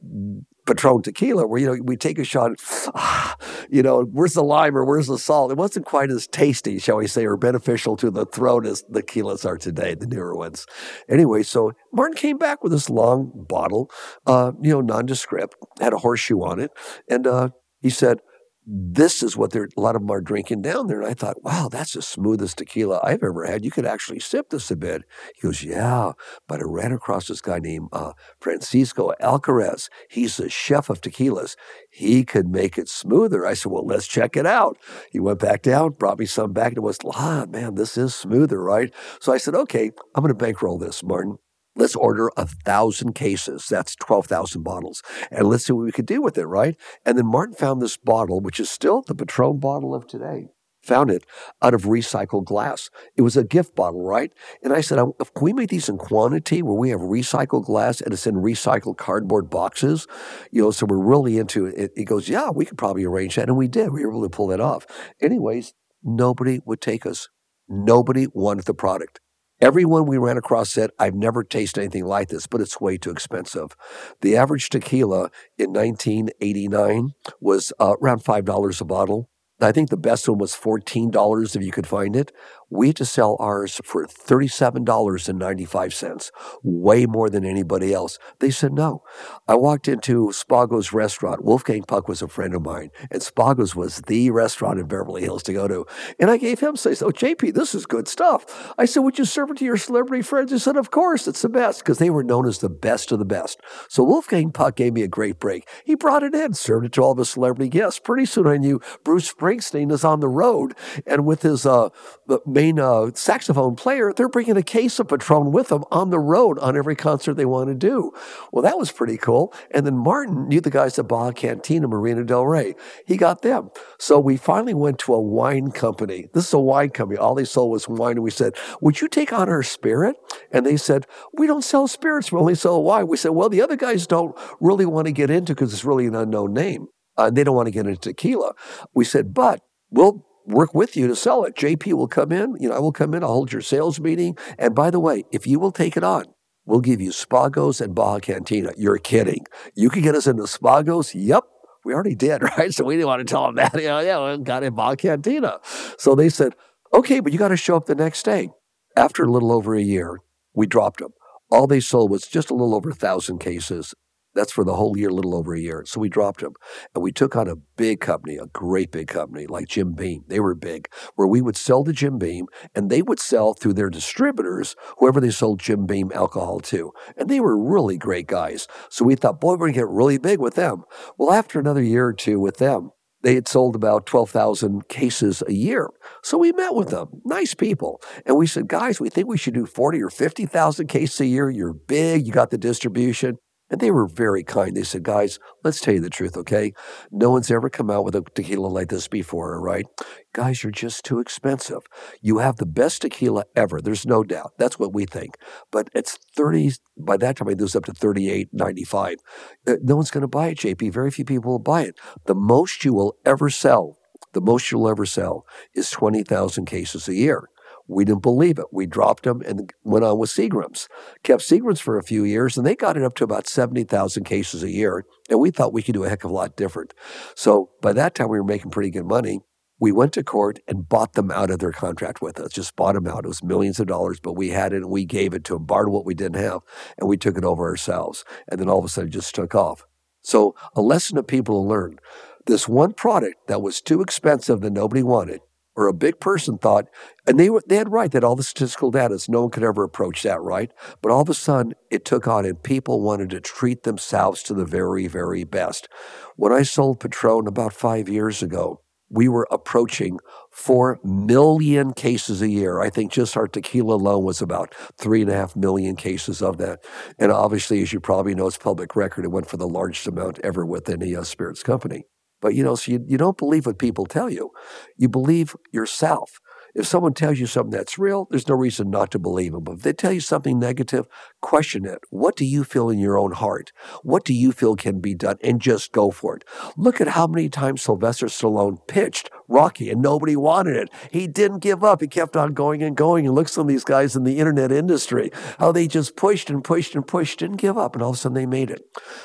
Patron tequila, where you know we take a shot, ah, you know, where's the lime or where's the salt? It wasn't quite as tasty, shall we say, or beneficial to the throat as the tequilas are today, the newer ones. Anyway, so Martin came back with this long bottle, uh, you know, nondescript, had a horseshoe on it, and uh, he said, this is what they're, a lot of them are drinking down there. And I thought, wow, that's the smoothest tequila I've ever had. You could actually sip this a bit. He goes, yeah. But I ran across this guy named uh, Francisco Alcaraz. He's the chef of tequilas. He could make it smoother. I said, well, let's check it out. He went back down, brought me some back, and it was, ah, man, this is smoother, right? So I said, okay, I'm going to bankroll this, Martin. Let's order a thousand cases. That's 12,000 bottles. And let's see what we could do with it, right? And then Martin found this bottle, which is still the Patron bottle of today. Found it out of recycled glass. It was a gift bottle, right? And I said, oh, if we make these in quantity where we have recycled glass and it's in recycled cardboard boxes, you know, so we're really into it. He goes, yeah, we could probably arrange that. And we did. We were able to pull that off. Anyways, nobody would take us. Nobody wanted the product. Everyone we ran across said, I've never tasted anything like this, but it's way too expensive. The average tequila in 1989 was uh, around $5 a bottle. I think the best one was $14 if you could find it. We had to sell ours for $37.95, way more than anybody else. They said no. I walked into Spago's restaurant. Wolfgang Puck was a friend of mine, and Spago's was the restaurant in Beverly Hills to go to. And I gave him, say, oh, JP, this is good stuff. I said, would you serve it to your celebrity friends? He said, of course, it's the best, because they were known as the best of the best. So Wolfgang Puck gave me a great break. He brought it in, served it to all the celebrity guests. Pretty soon I knew Bruce Springsteen is on the road, and with his uh, main uh, saxophone player, they're bringing a case of Patron with them on the road on every concert they want to do. Well, that was pretty cool. And then Martin knew the guys at Baja Cantina, Marina Del Rey. He got them. So we finally went to a wine company. This is a wine company. All they sold was wine. And we said, Would you take on our spirit? And they said, We don't sell spirits. We only sell wine. We said, Well, the other guys don't really want to get into because it's really an unknown name. Uh, they don't want to get into tequila. We said, But we'll work with you to sell it. JP will come in, you know, I will come in, I'll hold your sales meeting. And by the way, if you will take it on, we'll give you Spagos and Baja Cantina. You're kidding. You can get us into Spagos? Yep. We already did, right? So we didn't want to tell them that. You know, yeah, we got in Baja Cantina. So they said, okay, but you got to show up the next day. After a little over a year, we dropped them. All they sold was just a little over a thousand cases that's for the whole year, a little over a year. So we dropped them and we took on a big company, a great big company like Jim Beam. They were big, where we would sell to Jim Beam and they would sell through their distributors, whoever they sold Jim Beam alcohol to. And they were really great guys. So we thought, boy, we're going to get really big with them. Well, after another year or two with them, they had sold about 12,000 cases a year. So we met with them, nice people. And we said, guys, we think we should do 40 or 50,000 cases a year. You're big, you got the distribution. And they were very kind. They said, guys, let's tell you the truth, okay? No one's ever come out with a tequila like this before, right? Guys, you're just too expensive. You have the best tequila ever. There's no doubt. That's what we think. But it's 30, by that time, it was up to 38, 95. Uh, no one's going to buy it, JP. Very few people will buy it. The most you will ever sell, the most you'll ever sell is 20,000 cases a year. We didn't believe it. We dropped them and went on with Seagram's. Kept Seagram's for a few years, and they got it up to about 70,000 cases a year. And we thought we could do a heck of a lot different. So by that time, we were making pretty good money. We went to court and bought them out of their contract with us, just bought them out. It was millions of dollars, but we had it and we gave it to them, borrowed what we didn't have, and we took it over ourselves. And then all of a sudden, it just took off. So, a lesson of people learn this one product that was too expensive that nobody wanted or a big person thought, and they were they had right that all the statistical data is no one could ever approach that, right? But all of a sudden it took on and people wanted to treat themselves to the very, very best. When I sold Patron about five years ago, we were approaching 4 million cases a year. I think just our tequila alone was about 3.5 million cases of that. And obviously, as you probably know, it's public record. It went for the largest amount ever with any uh, spirits company. But you know, so you, you don't believe what people tell you, you believe yourself. If someone tells you something that's real, there's no reason not to believe them. But if they tell you something negative, question it. What do you feel in your own heart? What do you feel can be done? And just go for it. Look at how many times Sylvester Stallone pitched Rocky and nobody wanted it. He didn't give up. He kept on going and going. And look some of these guys in the internet industry, how they just pushed and pushed and pushed, didn't give up. And all of a sudden they made it.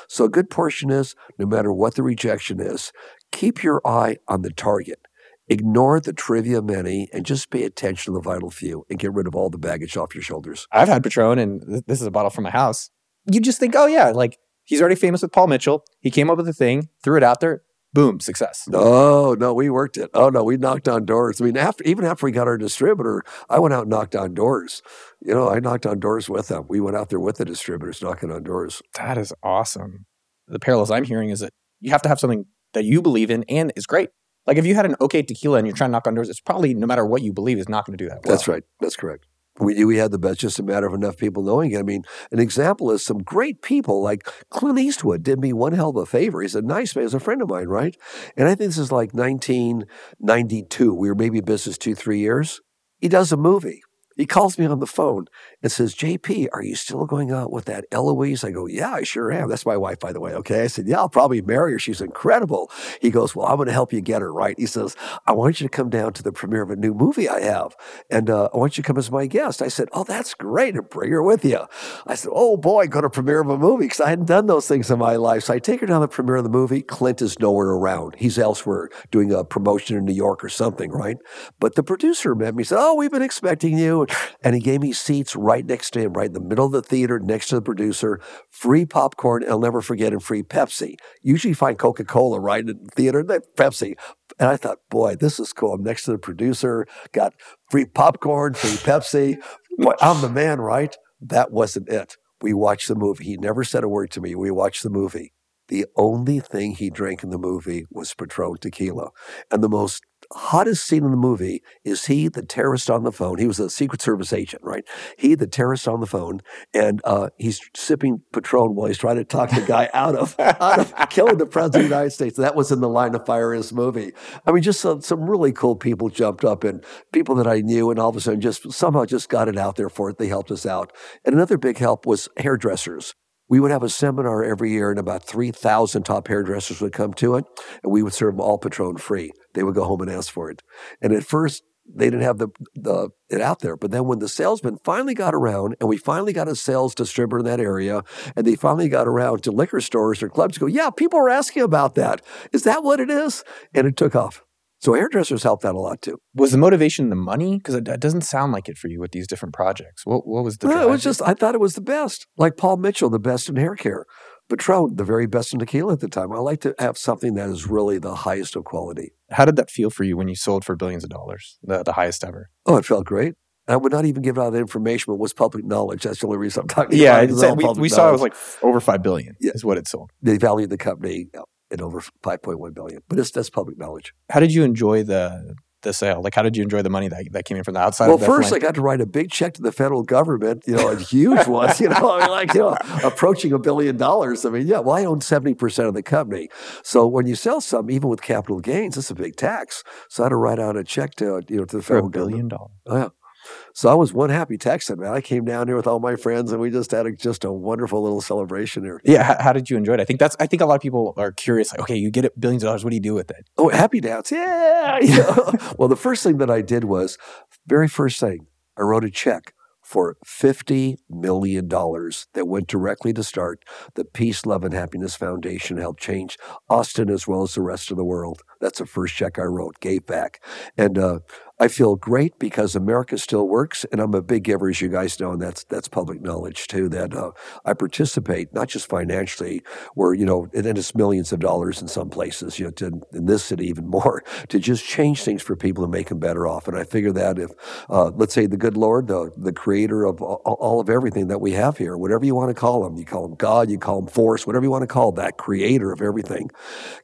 So a good portion is no matter what the rejection is, keep your eye on the target. Ignore the trivia many and just pay attention to the vital few and get rid of all the baggage off your shoulders. I've had Patron, and th- this is a bottle from my house. You just think, oh, yeah, like he's already famous with Paul Mitchell. He came up with a thing, threw it out there, boom, success. No, no, we worked it. Oh no, we knocked on doors. I mean, after even after we got our distributor, I went out and knocked on doors. You know, I knocked on doors with them. We went out there with the distributors knocking on doors. That is awesome. The parallels I'm hearing is that you have to have something that you believe in and is great. Like if you had an okay tequila and you're trying to knock on doors, it's probably no matter what you believe is not going to do that. Well. That's right. That's correct. We knew we had the best, just a matter of enough people knowing it. I mean, an example is some great people like Clint Eastwood did me one hell of a favor. He's a nice man, he's a friend of mine, right? And I think this is like 1992. We were maybe in business two, three years. He does a movie. He calls me on the phone and says, JP, are you still going out with that Eloise? I go, Yeah, I sure am. That's my wife, by the way. Okay. I said, Yeah, I'll probably marry her. She's incredible. He goes, Well, I'm going to help you get her right. He says, I want you to come down to the premiere of a new movie I have. And uh, I want you to come as my guest. I said, Oh, that's great. And bring her with you. I said, Oh boy, go to premiere of a movie because I hadn't done those things in my life. So I take her down to the premiere of the movie. Clint is nowhere around. He's elsewhere doing a promotion in New York or something, right? But the producer met me, He said, Oh, we've been expecting you. And he gave me seats right next to him, right in the middle of the theater, next to the producer, free popcorn, I'll never forget, and free Pepsi. Usually you find Coca Cola right in the theater, then Pepsi. And I thought, boy, this is cool. I'm next to the producer, got free popcorn, free Pepsi. Boy, I'm the man, right? That wasn't it. We watched the movie. He never said a word to me. We watched the movie. The only thing he drank in the movie was Patron tequila. And the most hottest scene in the movie is he, the terrorist on the phone. He was a Secret Service agent, right? He, the terrorist on the phone, and uh, he's sipping Patron while he's trying to talk the guy out of, out of killing the president of the United States. That was in the line of fire in his movie. I mean, just some, some really cool people jumped up and people that I knew, and all of a sudden just somehow just got it out there for it. They helped us out. And another big help was hairdressers we would have a seminar every year, and about 3,000 top hairdressers would come to it, and we would serve them all Patron free. They would go home and ask for it. And at first, they didn't have the, the it out there. But then when the salesman finally got around, and we finally got a sales distributor in that area, and they finally got around to liquor stores or clubs, go, yeah, people are asking about that. Is that what it is? And it took off. So hairdressers helped out a lot too. Was the motivation the money? Because it, it, doesn't sound like it for you with these different projects. What, what was the? No, it was just I thought it was the best. Like Paul Mitchell, the best in hair care. Patron, the very best in tequila at the time. I like to have something that is really the highest of quality. How did that feel for you when you sold for billions of dollars, the, the highest ever? Oh, it felt great. I would not even give out information, but it was public knowledge. That's the only reason I'm talking yeah, about it. Yeah, we, we saw it was like over five billion. Yeah. is what it sold. They valued the company at over 5.1 billion. But it's, that's public knowledge. How did you enjoy the the sale? Like, how did you enjoy the money that, that came in from the outside? Well, first, I got to write a big check to the federal government, you know, a huge one, you know, I mean, like, you know, approaching a billion dollars. I mean, yeah, well, I own 70% of the company. So when you sell something, even with capital gains, it's a big tax. So I had to write out a check to, you know, to the federal For a billion government. dollars. Oh, yeah. So I was one happy Texan, man. I came down here with all my friends, and we just had a, just a wonderful little celebration here. Yeah, how, how, did you enjoy it? I think that's. I think a lot of people are curious. Like, okay, you get it billions of dollars. What do you do with it? Oh, happy dance, yeah. You know? well, the first thing that I did was very first thing I wrote a check for $50 million that went directly to start the Peace, Love, and Happiness Foundation, to help change Austin as well as the rest of the world. That's the first check I wrote, gave back. And uh, I feel great because America still works, and I'm a big giver, as you guys know, and that's that's public knowledge too. That uh, I participate not just financially, where you know, and it's millions of dollars in some places, you know, to, in this city even more, to just change things for people and make them better off. And I figure that if, uh, let's say, the good Lord, the the Creator of all, all of everything that we have here, whatever you want to call him, you call him God, you call him Force, whatever you want to call that Creator of everything,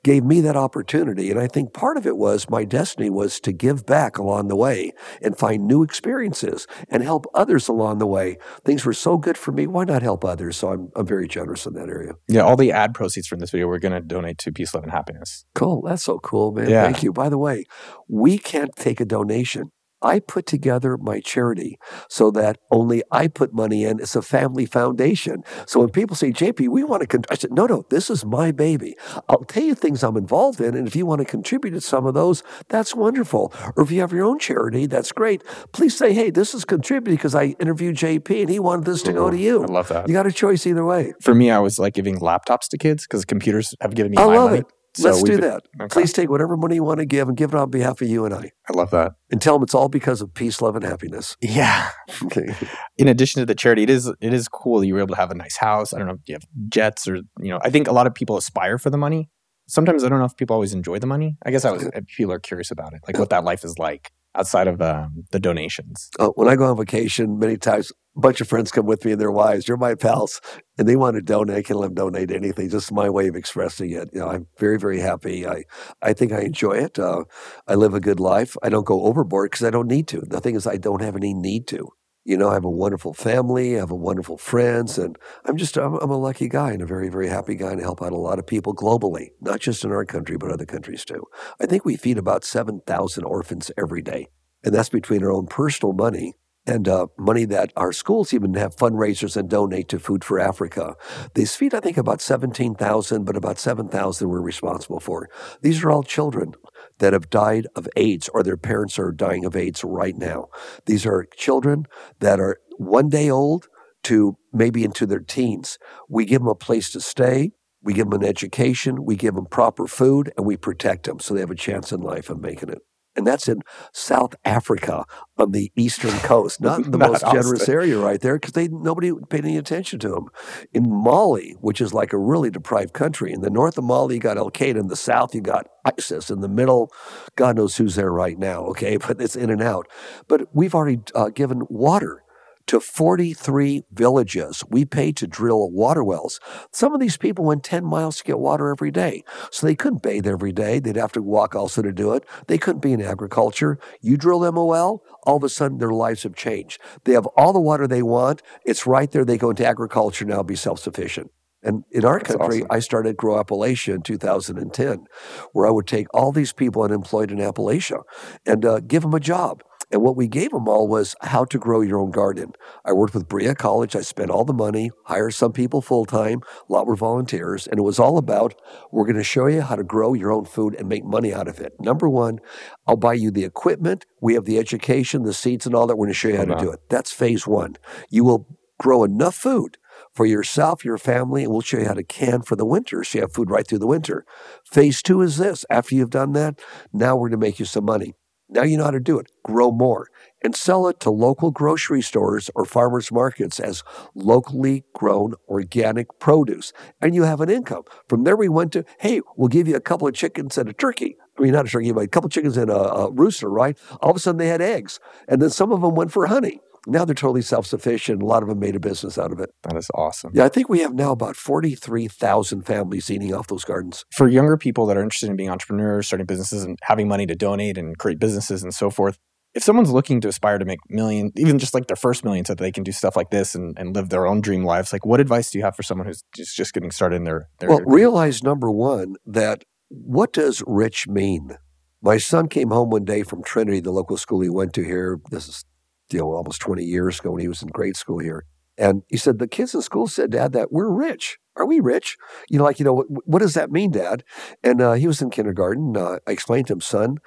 gave me that opportunity, and I think part of it was my destiny was to give back along the way and find new experiences and help others along the way. Things were so good for me. Why not help others? So I'm, I'm very generous in that area. Yeah, all the ad proceeds from this video, we're going to donate to Peace, Love, and Happiness. Cool. That's so cool, man. Yeah. Thank you. By the way, we can't take a donation. I put together my charity so that only I put money in. It's a family foundation. So when people say, JP, we want to, con-, I said, no, no, this is my baby. I'll tell you things I'm involved in. And if you want to contribute to some of those, that's wonderful. Or if you have your own charity, that's great. Please say, hey, this is contributing because I interviewed JP and he wanted this to go to you. I love that. You got a choice either way. For me, I was like giving laptops to kids because computers have given me I my love money. it. So Let's do that. Okay. Please take whatever money you want to give and give it on behalf of you and I. I love that. And tell them it's all because of peace, love, and happiness. Yeah. Okay. in addition to the charity, it is it is cool that you were able to have a nice house. I don't know if you have jets or you know. I think a lot of people aspire for the money. Sometimes I don't know if people always enjoy the money. I guess I was people are curious about it, like what that life is like outside of um, the donations. Uh, when I go on vacation, many times a bunch of friends come with me and their wives. You're my pals, and they want to donate. I can let them donate anything. Just my way of expressing it. You know, I'm very, very happy. I, I think I enjoy it. Uh, I live a good life. I don't go overboard because I don't need to. The thing is, I don't have any need to. You know, I have a wonderful family. I have a wonderful friends, and I'm just I'm, I'm a lucky guy and a very, very happy guy, I help out a lot of people globally, not just in our country but other countries too. I think we feed about seven thousand orphans every day, and that's between our own personal money and uh, money that our schools even have fundraisers and donate to Food for Africa. These feed, I think, about 17,000, but about 7,000 we're responsible for. These are all children that have died of AIDS or their parents are dying of AIDS right now. These are children that are one day old to maybe into their teens. We give them a place to stay. We give them an education, we give them proper food, and we protect them so they have a chance in life of making it. And that's in South Africa on the eastern coast, not the Not most generous area right there, because they nobody paid any attention to them. In Mali, which is like a really deprived country, in the north of Mali, you got Al Qaeda. In the south, you got ISIS. In the middle, God knows who's there right now. Okay, but it's in and out. But we've already uh, given water to 43 villages. We paid to drill water wells. Some of these people went 10 miles to get water every day. So they couldn't bathe every day. They'd have to walk also to do it. They couldn't be in agriculture. You drill them a well, all of a sudden their lives have changed. They have all the water they want. It's right there. They go into agriculture now, be self sufficient. And in our That's country, awesome. I started Grow Appalachia in 2010, where I would take all these people unemployed in Appalachia and uh, give them a job. And what we gave them all was how to grow your own garden. I worked with Berea College. I spent all the money, hired some people full time, a lot were volunteers, and it was all about we're going to show you how to grow your own food and make money out of it. Number one, I'll buy you the equipment. We have the education, the seeds, and all that. We're going to show you oh, how to do it. That's phase one. You will grow enough food for yourself, your family, and we'll show you how to can for the winter so you have food right through the winter. Phase two is this after you've done that, now we're going to make you some money. Now you know how to do it. Grow more and sell it to local grocery stores or farmers markets as locally grown organic produce. And you have an income. From there, we went to, hey, we'll give you a couple of chickens and a turkey. I mean, not a turkey, but a couple of chickens and a, a rooster, right? All of a sudden they had eggs. And then some of them went for honey. Now they're totally self sufficient. A lot of them made a business out of it. That is awesome. Yeah, I think we have now about 43,000 families eating off those gardens. For younger people that are interested in being entrepreneurs, starting businesses, and having money to donate and create businesses and so forth, if someone's looking to aspire to make million, even just like their first million, so that they can do stuff like this and, and live their own dream lives, like what advice do you have for someone who's just, just getting started in their, their Well, realize number one that what does rich mean? My son came home one day from Trinity, the local school he went to here. This is you know almost 20 years ago when he was in grade school here. And he said, The kids in school said, Dad, that we're rich. Are we rich? You know, like, you know, what, what does that mean, Dad? And uh, he was in kindergarten. Uh, I explained to him, son,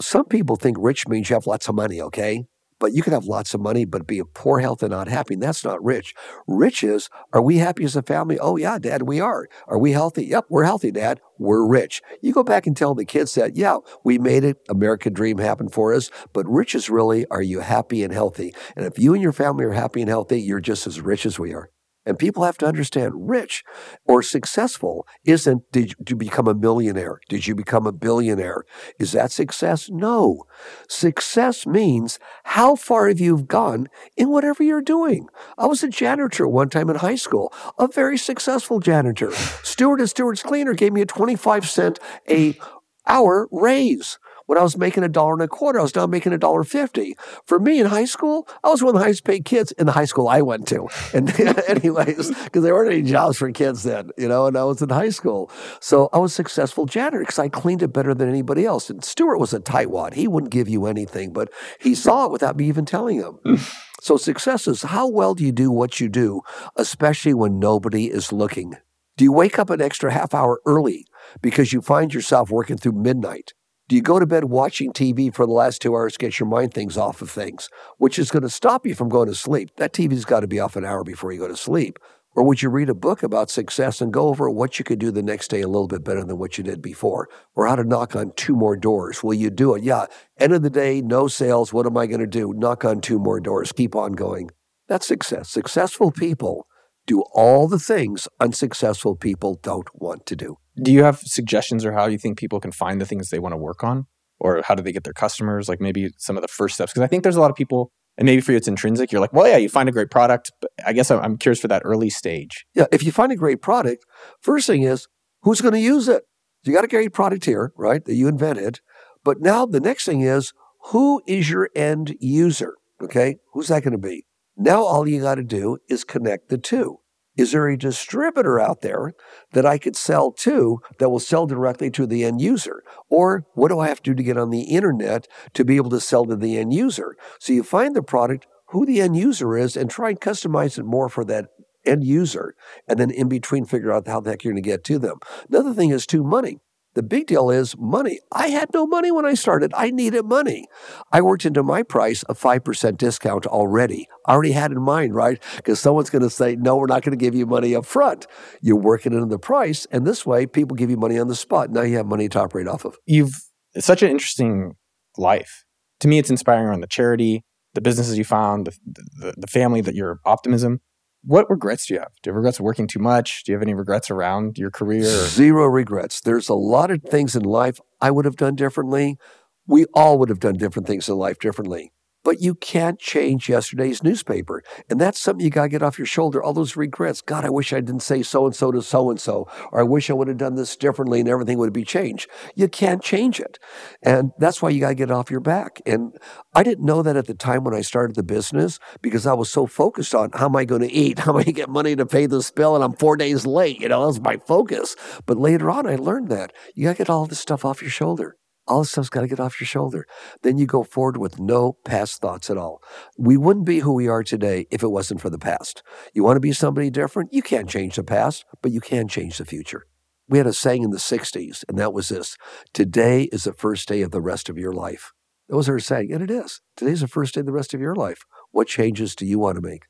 some people think rich means you have lots of money, okay? But you can have lots of money, but be in poor health and not happy. And that's not rich. Rich is, are we happy as a family? Oh, yeah, dad, we are. Are we healthy? Yep, we're healthy, dad. We're rich. You go back and tell the kids that, yeah, we made it. American dream happened for us. But rich is really, are you happy and healthy? And if you and your family are happy and healthy, you're just as rich as we are. And people have to understand rich or successful isn't did you become a millionaire? Did you become a billionaire? Is that success? No. Success means how far have you gone in whatever you're doing. I was a janitor one time in high school, a very successful janitor. Steward and Steward's Cleaner gave me a 25 cent a hour raise. When I was making a dollar and a quarter, I was now making a dollar fifty. For me in high school, I was one of the highest paid kids in the high school I went to. And anyways, because there weren't any jobs for kids then, you know, and I was in high school. So I was a successful janitor because I cleaned it better than anybody else. And Stewart was a tightwad. He wouldn't give you anything, but he saw it without me even telling him. so success is how well do you do what you do, especially when nobody is looking? Do you wake up an extra half hour early because you find yourself working through midnight? Do you go to bed watching TV for the last two hours to get your mind things off of things, which is going to stop you from going to sleep? That TV's got to be off an hour before you go to sleep. Or would you read a book about success and go over what you could do the next day a little bit better than what you did before? Or how to knock on two more doors? Will you do it? Yeah. End of the day, no sales. What am I going to do? Knock on two more doors. Keep on going. That's success. Successful people do all the things unsuccessful people don't want to do. Do you have suggestions or how you think people can find the things they want to work on? Or how do they get their customers? Like maybe some of the first steps? Because I think there's a lot of people, and maybe for you it's intrinsic. You're like, well, yeah, you find a great product. But I guess I'm curious for that early stage. Yeah, if you find a great product, first thing is who's going to use it? You got a great product here, right, that you invented. But now the next thing is who is your end user? Okay, who's that going to be? Now all you got to do is connect the two. Is there a distributor out there that I could sell to that will sell directly to the end user? Or what do I have to do to get on the internet to be able to sell to the end user? So you find the product, who the end user is, and try and customize it more for that end user. And then in between, figure out how the heck you're going to get to them. Another thing is too money. The big deal is money. I had no money when I started. I needed money. I worked into my price a 5% discount already. I already had in mind, right? Because someone's going to say, no, we're not going to give you money up front. You're working into the price. And this way, people give you money on the spot. Now you have money to operate off of. You've such an interesting life. To me, it's inspiring on the charity, the businesses you found, the, the, the family, that your optimism. What regrets do you have? Do you have regrets of working too much? Do you have any regrets around your career? Zero regrets. There's a lot of things in life I would have done differently. We all would have done different things in life differently. But you can't change yesterday's newspaper. And that's something you got to get off your shoulder. All those regrets. God, I wish I didn't say so and so to so and so. Or I wish I would have done this differently and everything would be changed. You can't change it. And that's why you got to get off your back. And I didn't know that at the time when I started the business because I was so focused on how am I going to eat? How am I going to get money to pay this bill? And I'm four days late. You know, that was my focus. But later on, I learned that you got to get all this stuff off your shoulder. All this stuff's got to get off your shoulder. Then you go forward with no past thoughts at all. We wouldn't be who we are today if it wasn't for the past. You want to be somebody different? You can't change the past, but you can change the future. We had a saying in the 60s, and that was this Today is the first day of the rest of your life. That was her saying, and it is. Today's the first day of the rest of your life. What changes do you want to make?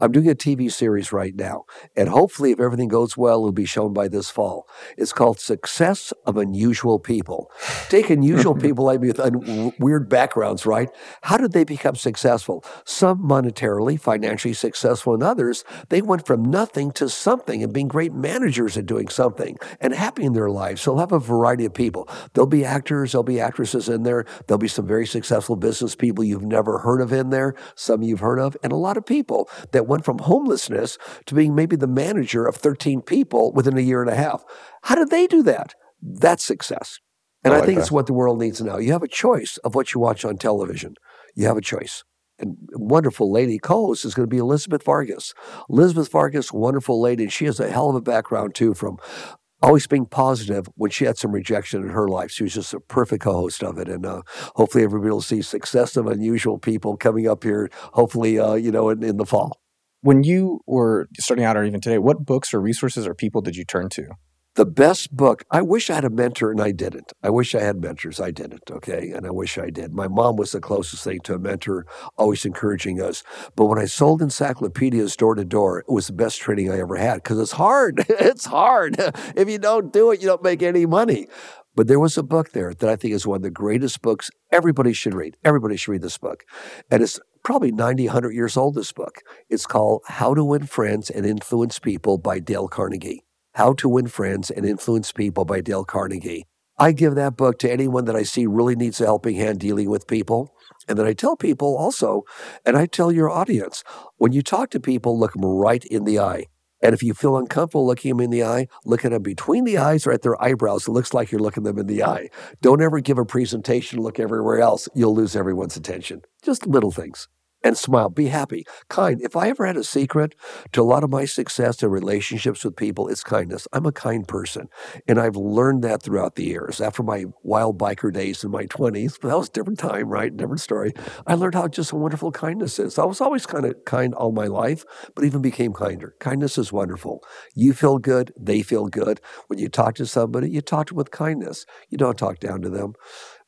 I'm doing a TV series right now, and hopefully, if everything goes well, it'll be shown by this fall. It's called Success of Unusual People. Take unusual people like me with un- weird backgrounds, right? How did they become successful? Some monetarily, financially successful, and others, they went from nothing to something and being great managers and doing something and happy in their lives. So, they'll have a variety of people. There'll be actors, there'll be actresses in there, there'll be some very successful business people you've never heard of in there, some you've heard of, and a lot of people that went from homelessness to being maybe the manager of 13 people within a year and a half. How did they do that? That's success. And I, like I think that. it's what the world needs now. You have a choice of what you watch on television. You have a choice. And wonderful lady co-host is going to be Elizabeth Vargas. Elizabeth Vargas, wonderful lady. And she has a hell of a background too from always being positive when she had some rejection in her life. She was just a perfect co-host of it, and uh, hopefully everybody will see success of unusual people coming up here. Hopefully, uh, you know, in, in, the fall. When you were starting out, or even today, what books or resources or people did you turn to? The best book, I wish I had a mentor and I didn't. I wish I had mentors. I didn't, okay? And I wish I did. My mom was the closest thing to a mentor, always encouraging us. But when I sold encyclopedias door to door, it was the best training I ever had because it's hard. it's hard. if you don't do it, you don't make any money. But there was a book there that I think is one of the greatest books everybody should read. Everybody should read this book. And it's probably 90, 100 years old, this book. It's called How to Win Friends and Influence People by Dale Carnegie. How to Win Friends and Influence People by Dale Carnegie. I give that book to anyone that I see really needs a helping hand dealing with people. And then I tell people also, and I tell your audience, when you talk to people, look them right in the eye. And if you feel uncomfortable looking them in the eye, look at them between the eyes or at their eyebrows. It looks like you're looking them in the eye. Don't ever give a presentation, look everywhere else. You'll lose everyone's attention. Just little things and smile. Be happy, kind. If I ever had a secret to a lot of my success in relationships with people, it's kindness. I'm a kind person. And I've learned that throughout the years. After my wild biker days in my 20s, but that was a different time, right? Different story. I learned how just a wonderful kindness is. I was always kind of kind all my life, but even became kinder. Kindness is wonderful. You feel good, they feel good. When you talk to somebody, you talk to them with kindness. You don't talk down to them.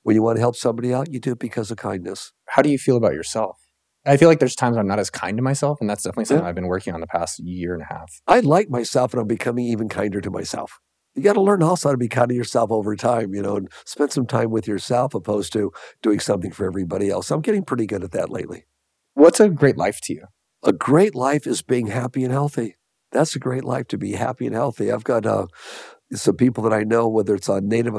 When you want to help somebody out, you do it because of kindness. How do you feel about yourself? I feel like there's times I'm not as kind to myself, and that's definitely something yeah. I've been working on the past year and a half. I like myself, and I'm becoming even kinder to myself. You got to learn also how to be kind to yourself over time, you know, and spend some time with yourself opposed to doing something for everybody else. I'm getting pretty good at that lately. What's a great life to you? A great life is being happy and healthy. That's a great life to be happy and healthy. I've got uh, some people that I know, whether it's on Native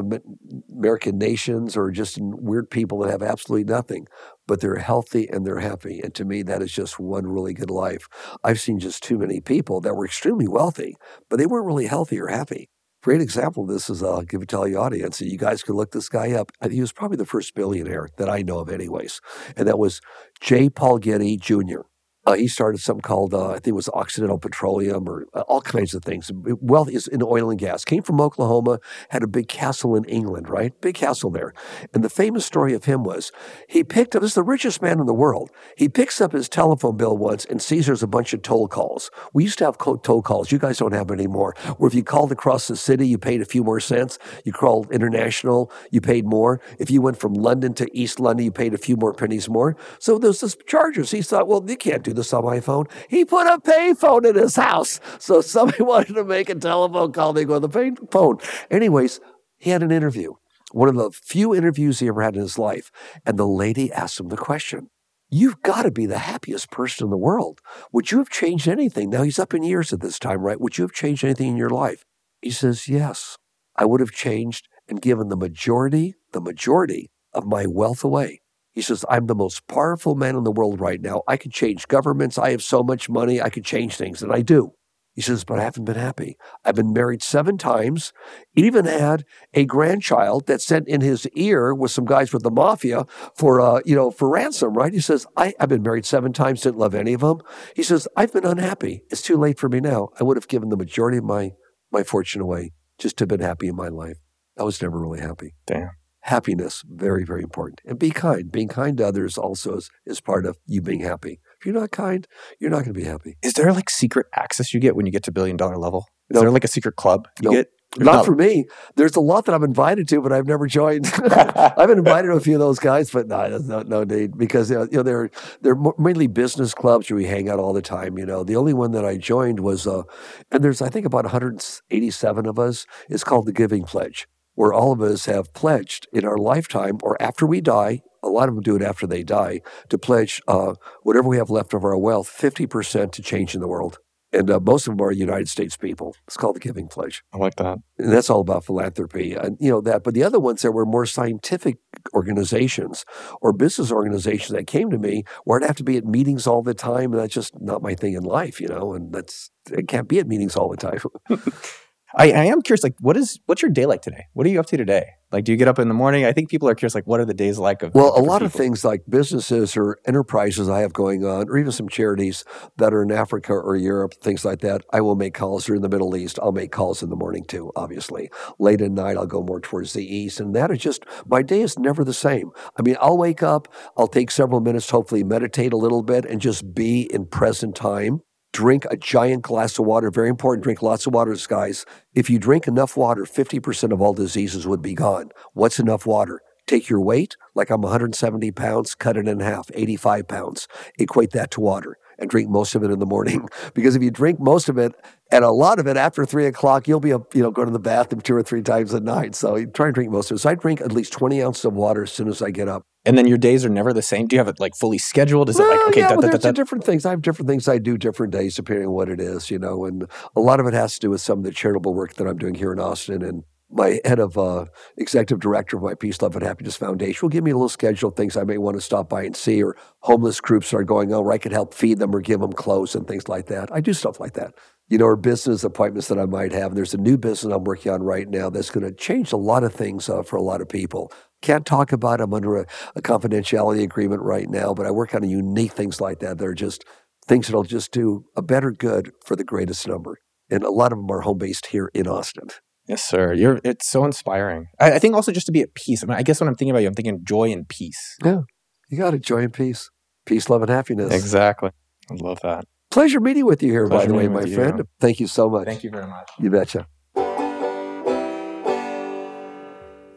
American nations or just weird people that have absolutely nothing, but they're healthy and they're happy. And to me, that is just one really good life. I've seen just too many people that were extremely wealthy, but they weren't really healthy or happy. Great example of this is I'll give it to all your audience. And you guys can look this guy up. He was probably the first billionaire that I know of, anyways. And that was J. Paul Getty Jr. Uh, he started something called, uh, I think it was Occidental Petroleum or uh, all kinds of things. Wealth is in oil and gas. Came from Oklahoma, had a big castle in England, right? Big castle there. And the famous story of him was he picked up, this is the richest man in the world. He picks up his telephone bill once and sees there's a bunch of toll calls. We used to have toll calls. You guys don't have it anymore. Where if you called across the city, you paid a few more cents. You called international, you paid more. If you went from London to East London, you paid a few more pennies more. So there's this charges. He thought, well, you can't do this on my phone. He put a payphone in his house. So somebody wanted to make a telephone call. They go on the payphone. Anyways, he had an interview, one of the few interviews he ever had in his life. And the lady asked him the question. You've got to be the happiest person in the world. Would you have changed anything? Now he's up in years at this time, right? Would you have changed anything in your life? He says, Yes, I would have changed and given the majority, the majority of my wealth away. He says, I'm the most powerful man in the world right now. I could change governments. I have so much money. I could change things, and I do. He says, but I haven't been happy. I've been married seven times, even had a grandchild that sent in his ear with some guys with the mafia for, uh, you know, for ransom, right? He says, I, I've been married seven times, didn't love any of them. He says, I've been unhappy. It's too late for me now. I would have given the majority of my, my fortune away just to have been happy in my life. I was never really happy. Damn happiness very very important and be kind being kind to others also is, is part of you being happy if you're not kind you're not going to be happy is there like secret access you get when you get to billion dollar level is there like a secret club you nope. get not no. for me. There's a lot that I'm invited to, but I've never joined. I've been invited to a few of those guys, but no, no, no need because you know they're they're mainly business clubs where we hang out all the time. You know, the only one that I joined was, uh, and there's I think about 187 of us. It's called the Giving Pledge, where all of us have pledged in our lifetime or after we die, a lot of them do it after they die, to pledge uh, whatever we have left of our wealth, 50% to change in the world. And uh, most of them are United States people. It's called the Giving Pledge. I like that. And that's all about philanthropy. And, you know, that. But the other ones that were more scientific organizations or business organizations that came to me where I'd have to be at meetings all the time. And that's just not my thing in life, you know, and that's, it can't be at meetings all the time. I, I, am curious, like, what is what's your day like today? What are you up to today? Like, do you get up in the morning? I think people are curious, like, what are the days like? Of well, a lot people? of things like businesses or enterprises I have going on, or even some charities that are in Africa or Europe, things like that. I will make calls. Or in the Middle East, I'll make calls in the morning too. Obviously, late at night, I'll go more towards the east, and that is just my day is never the same. I mean, I'll wake up, I'll take several minutes, hopefully meditate a little bit, and just be in present time drink a giant glass of water. Very important, drink lots of water, guys. If you drink enough water, 50% of all diseases would be gone. What's enough water? Take your weight, like I'm 170 pounds, cut it in half, 85 pounds. Equate that to water and drink most of it in the morning. Because if you drink most of it and a lot of it after three o'clock, you'll be up, you know going to the bathroom two or three times a night. So you try and drink most of it. So I drink at least 20 ounces of water as soon as I get up. And then your days are never the same. Do you have it like fully scheduled? Is it like okay? Yeah, da, well, da, there's da, a da. different things. I have different things I do different days depending on what it is, you know. And a lot of it has to do with some of the charitable work that I'm doing here in Austin and my head of uh, executive director of my Peace, Love, and Happiness Foundation will give me a little schedule of things I may want to stop by and see, or homeless groups are going on where I could help feed them or give them clothes and things like that. I do stuff like that. You know, or business appointments that I might have. And there's a new business I'm working on right now that's going to change a lot of things uh, for a lot of people. Can't talk about. I'm under a, a confidentiality agreement right now, but I work on unique things like that. They're just things that'll just do a better good for the greatest number. And a lot of them are home based here in Austin. Yes, sir. You're. It's so inspiring. I, I think also just to be at peace. I mean, I guess when I'm thinking about you, I'm thinking joy and peace. Yeah. You got it. Joy and peace. Peace, love, and happiness. Exactly. I love that. Pleasure meeting with you here, by the way, my you. friend. Thank you so much. Thank you very much. You betcha.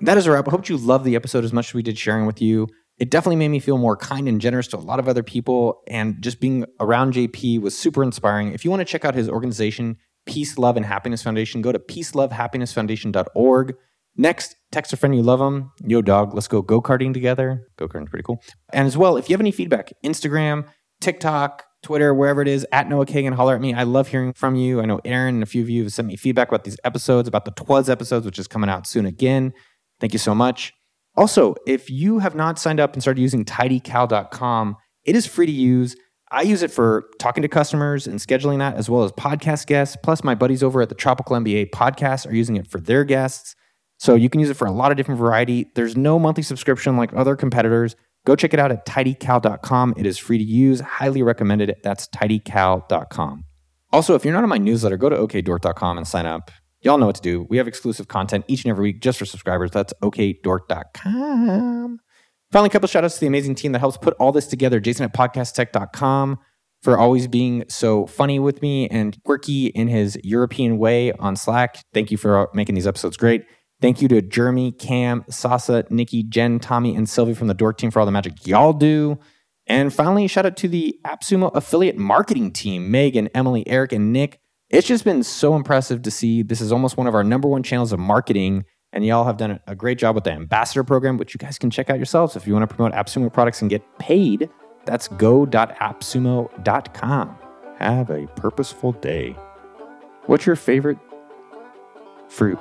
That is a wrap. I hope you loved the episode as much as we did sharing with you. It definitely made me feel more kind and generous to a lot of other people. And just being around JP was super inspiring. If you want to check out his organization, Peace, Love, and Happiness Foundation, go to peacelovehappinessfoundation.org. Next, text a friend you love them. Yo, dog, let's go go karting together. Go karting's pretty cool. And as well, if you have any feedback, Instagram, TikTok, Twitter, wherever it is, at Noah Kagan, holler at me. I love hearing from you. I know Aaron and a few of you have sent me feedback about these episodes, about the Twas episodes, which is coming out soon again. Thank you so much. Also, if you have not signed up and started using tidycal.com, it is free to use. I use it for talking to customers and scheduling that, as well as podcast guests. Plus, my buddies over at the Tropical MBA podcast are using it for their guests. So you can use it for a lot of different variety. There's no monthly subscription like other competitors. Go check it out at tidycal.com. It is free to use. Highly recommended. That's tidycal.com. Also, if you're not on my newsletter, go to okdork.com and sign up. Y'all know what to do. We have exclusive content each and every week just for subscribers. That's okdork.com. Finally, a couple shout outs to the amazing team that helps put all this together. Jason at podcasttech.com for always being so funny with me and quirky in his European way on Slack. Thank you for making these episodes great. Thank you to Jeremy, Cam, Sasa, Nikki, Jen, Tommy, and Sylvie from the Dork team for all the magic y'all do. And finally, shout out to the AppSumo affiliate marketing team, Megan, Emily, Eric, and Nick. It's just been so impressive to see. This is almost one of our number one channels of marketing. And y'all have done a great job with the ambassador program, which you guys can check out yourselves if you want to promote AppSumo products and get paid. That's go.appsumo.com. Have a purposeful day. What's your favorite fruit?